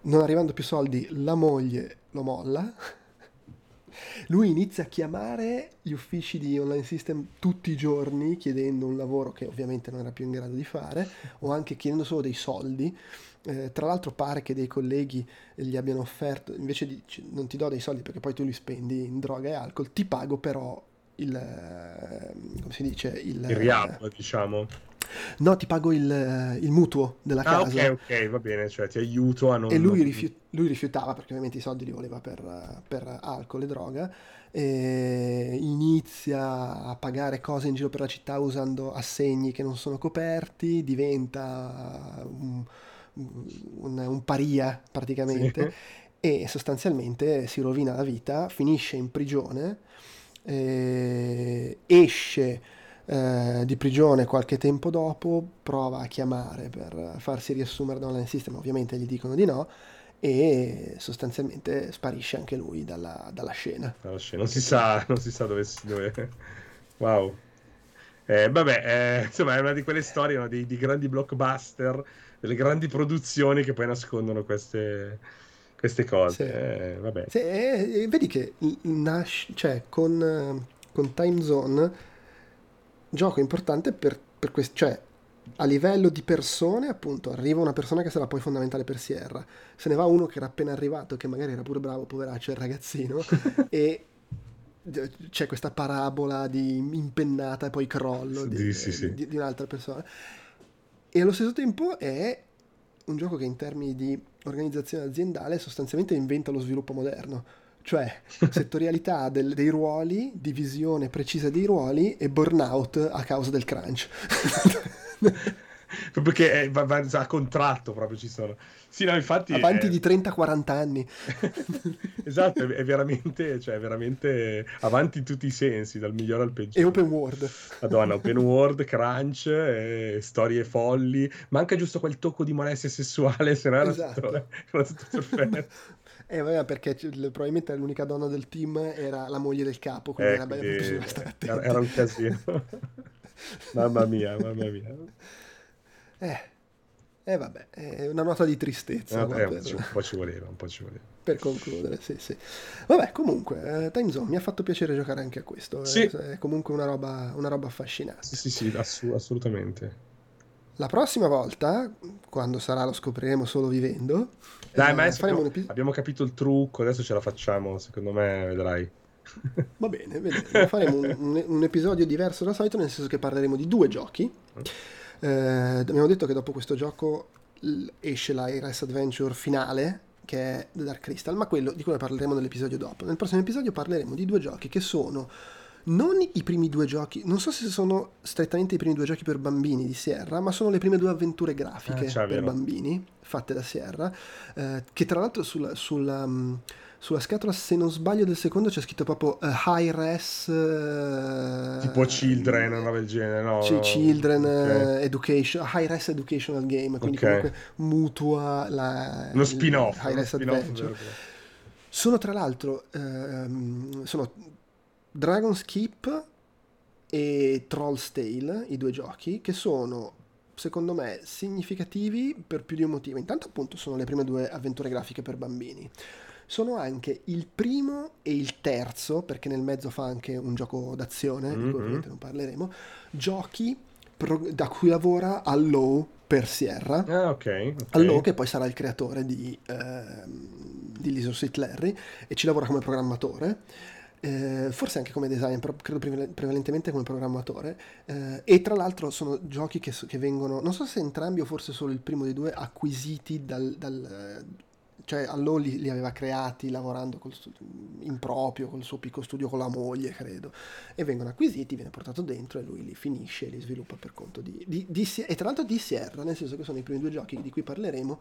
non arrivando più soldi la moglie lo molla *laughs* lui inizia a chiamare gli uffici di online system tutti i giorni chiedendo un lavoro che ovviamente non era più in grado di fare o anche chiedendo solo dei soldi eh, tra l'altro pare che dei colleghi gli abbiano offerto, invece di non ti do dei soldi perché poi tu li spendi in droga e alcol, ti pago però il, eh, come si dice, il, Il riab, diciamo. No, ti pago il, eh, il mutuo della Ah, casa. ok, ok, va bene, cioè ti aiuto a non... E lui, rifiu- lui rifiutava perché ovviamente i soldi li voleva per, per alcol e droga. E inizia a pagare cose in giro per la città usando assegni che non sono coperti, diventa un, un- un paria praticamente e sostanzialmente si rovina la vita, finisce in prigione, eh, esce eh, di prigione qualche tempo dopo, prova a chiamare per farsi riassumere da online system, ovviamente gli dicono di no, e sostanzialmente sparisce anche lui dalla, dalla scena. Alla scena. Non si sa, non si sa dove... dove... Wow. Eh, vabbè, eh, insomma, è una di quelle storie, no, di, di grandi blockbuster, delle grandi produzioni che poi nascondono queste, queste cose. Sì. Eh, vabbè. Sì, e- e vedi che Nash, cioè con, eh, con Time Zone, gioco importante per, per questo, cioè a livello di persone, appunto, arriva una persona che sarà poi fondamentale per Sierra, se ne va uno che era appena arrivato, che magari era pure bravo, poveraccio, il ragazzino, *laughs* e c'è questa parabola di impennata e poi crollo di, Sì, sì, di- di un'altra persona. E allo stesso tempo è un gioco che in termini di organizzazione aziendale sostanzialmente inventa lo sviluppo moderno. Cioè, settorialità del- dei ruoli, divisione precisa dei ruoli e burnout a causa del crunch. *laughs* Perché eh, va, va a contratto proprio ci sono. Sì, no, infatti... Avanti è- di 30-40 anni. *laughs* Esatto, è, veramente, cioè, è veramente avanti in tutti i sensi, dal migliore al peggio. E open world. Madonna, open world, crunch, eh, storie folli, manca giusto quel tocco di molestia sessuale, se no era, Esatto. tutto, era tutto perfetto. *laughs* Eh, vabbè, perché probabilmente l'unica donna del team era la moglie del capo, quindi Eh, era quindi stare attenti. era, era un casino. *laughs* mamma mia, mamma mia. Eh, eh, vabbè, è una nota di tristezza Eh, qua eh, per, un po' ci voleva, un po' ci voleva. per concludere, sì, sì. Vabbè, comunque, eh, Time Zone mi ha fatto piacere giocare anche a questo. eh, Sì. È comunque una roba, una roba affascinante. Sì, sì, sì, assu- assolutamente. La prossima volta, quando sarà lo scopriremo solo vivendo, Dai, eh, ma adesso faremo episodio... abbiamo capito il trucco, adesso ce la facciamo, secondo me, vedrai. *laughs* Va bene, vedremo. Faremo un, un, un, episodio diverso dal solito, nel senso che parleremo di due giochi. Eh, abbiamo detto che dopo questo gioco esce la Iris Adventure finale, che è The Dark Crystal, ma quello di cui parleremo nell'episodio dopo. Nel prossimo episodio parleremo di due giochi che sono non i primi due giochi, non so se sono strettamente i primi due giochi per bambini di Sierra, ma sono le prime due avventure grafiche ah, per bambini fatte da Sierra, eh, che tra l'altro sulla, sulla um, sulla scatola, se non sbaglio, del secondo c'è scritto proprio uh, High Res. Uh, tipo Children, una roba del genere, no? C- children okay. uh, Education, High Res Educational Game, quindi okay. comunque mutua la, uno spin-off. High Res Adventure. Sono tra l'altro um, sono Dragon's Keep e Troll's Tale, i due giochi, che sono secondo me significativi per più di un motivo. Intanto appunto sono le prime due avventure grafiche per bambini sono anche il primo e il terzo, perché nel mezzo fa anche un gioco d'azione, mm-hmm. di cui mm-hmm. ovviamente non parleremo, giochi pro- da cui lavora Allow per Sierra. Ah, ok. okay. Allow che poi sarà il creatore di, eh, di Lizard Sweet Larry e ci lavora come programmatore. Eh, forse anche come designer, però credo prevalentemente come programmatore. Eh, e tra l'altro sono giochi che, che, vengono, non so se entrambi o forse solo il primo dei due, acquisiti dal, dal cioè Allo li, li, aveva creati lavorando studio, in proprio col suo piccolo studio con la moglie credo e vengono acquisiti viene portato dentro e lui li finisce e li sviluppa per conto di, di, di e tra l'altro di Sierra nel senso che sono i primi due giochi di cui parleremo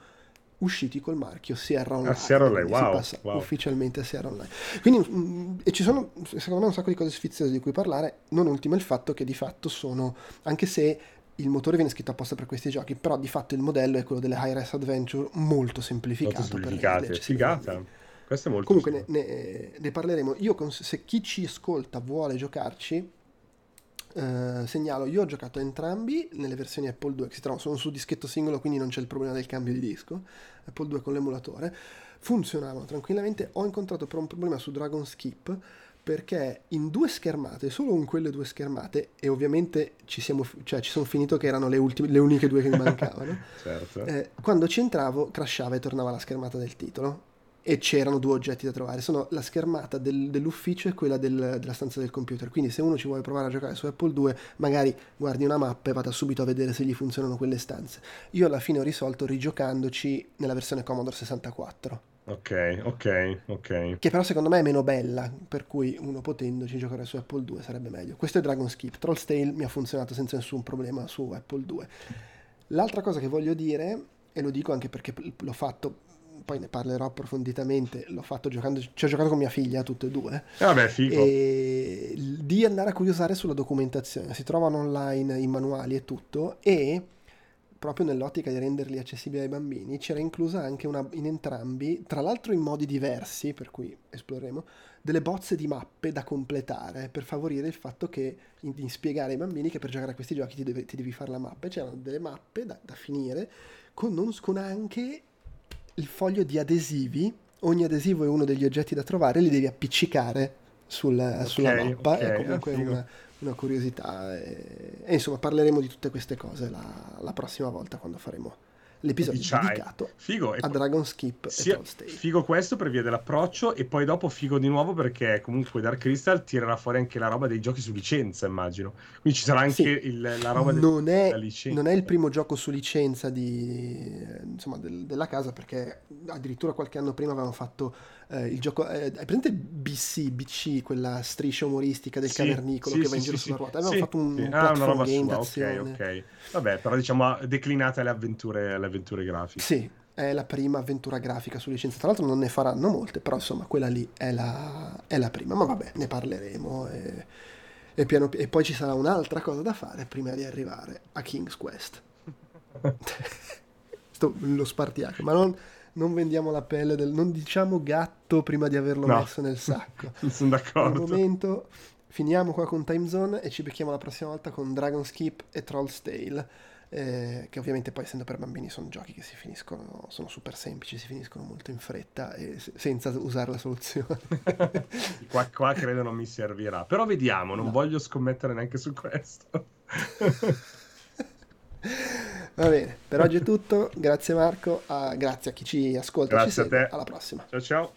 usciti col marchio Sierra Online, ah, Sierra Online. Wow, wow. ufficialmente a Sierra Online quindi mh, mm, e ci sono secondo me un sacco di cose sfiziose di cui parlare non ultimo il fatto che di fatto sono anche se il motore viene scritto apposta per questi giochi, però di fatto il modello è quello delle High Res Adventure molto semplificato. Molto semplificate, figata. Questo è molto Comunque ne, ne, ne, parleremo. Io, se chi ci ascolta vuole giocarci, eh, segnalo, io ho giocato entrambi nelle versioni Apple 2 che si trovano, sono su dischetto singolo, quindi non c'è il problema del cambio di disco. Apple 2 con l'emulatore. Funzionavano tranquillamente. Ho incontrato però un problema su Dragon Skip perché in due schermate, solo in quelle due schermate, e ovviamente ci, siamo, cioè, ci sono finito che erano le, ultime, le uniche due che mi mancavano, *laughs* certo. eh, quando ci entravo crashava e tornava la schermata del titolo e c'erano due oggetti da trovare, sono la schermata del, dell'ufficio e quella del, della stanza del computer, quindi se uno ci vuole provare a giocare su Apple 2 magari guardi una mappa e vada subito a vedere se gli funzionano quelle stanze. Io alla fine ho risolto rigiocandoci nella versione Commodore 64 Ok, ok, ok. Che però secondo me è meno bella, per cui uno potendoci giocare su Apple 2 sarebbe meglio. Questo è Dragon Skip. Troll's Tale mi ha funzionato senza nessun problema su Apple 2. L'altra cosa che voglio dire, e lo dico anche perché l'ho fatto, poi ne parlerò approfonditamente, l'ho fatto giocando, ci ho giocato con mia figlia, tutte e due. Eh, vabbè. E di andare a curiosare sulla documentazione. Si trovano online i manuali e tutto, e proprio nell'ottica di renderli accessibili ai bambini, c'era inclusa anche una, in entrambi, tra l'altro in modi diversi, per cui esploreremo, delle bozze di mappe da completare per favorire il fatto che in spiegare ai bambini che per giocare a questi giochi ti, deve, ti devi fare la mappa. E c'erano delle mappe da, da finire con, non, con anche il foglio di adesivi. Ogni adesivo è uno degli oggetti da trovare, li devi appiccicare sul, okay, sulla mappa. Okay, è comunque una, una curiosità. E, e, insomma, parleremo di tutte queste cose la, la prossima volta quando faremo l'episodio Diciai. dedicato figo, a Dragon Skip sia, Figo questo per via dell'approccio e poi dopo figo di nuovo perché comunque Dark Crystal tirerà fuori anche la roba dei giochi su licenza, immagino. Quindi ci sarà anche sì. il, la roba non del, è, licenza. Non è il primo gioco su licenza di, insomma, del, della casa perché addirittura qualche anno prima avevano fatto eh, il gioco... Eh, hai presente BC, BC, quella striscia umoristica del sì, cavernicolo sì, che va in giro sulla ruota? Avevano fatto un, un ah, una roba game sua, ok, ok. Vabbè, però diciamo declinate alle avventure, alle avventure grafiche. Sì, è la prima avventura grafica su licenza. Tra l'altro non ne faranno molte, però insomma quella lì è la, è la prima. Ma vabbè, ne parleremo e, e, piano, e, poi ci sarà un'altra cosa da fare prima di arrivare a King's Quest. *laughs* *laughs* Sto, lo spartiacque, ma non, non, vendiamo la pelle del... non diciamo gatto prima di averlo no. messo nel sacco. *laughs* Sono d'accordo. Al momento finiamo qua con Time Zone e ci becchiamo la prossima volta con Dragon Skip e Troll's Tale eh, che ovviamente poi essendo per bambini sono giochi che si finiscono, sono super semplici, si finiscono molto in fretta e se- senza usare la soluzione. *laughs* qua, qua, credo non mi servirà, però vediamo, non no. voglio scommettere neanche su questo. *laughs* *laughs* Va bene, per oggi è tutto. Grazie Marco, uh, grazie a chi ci ascolta. Grazie ci a te. Alla prossima. Ciao ciao.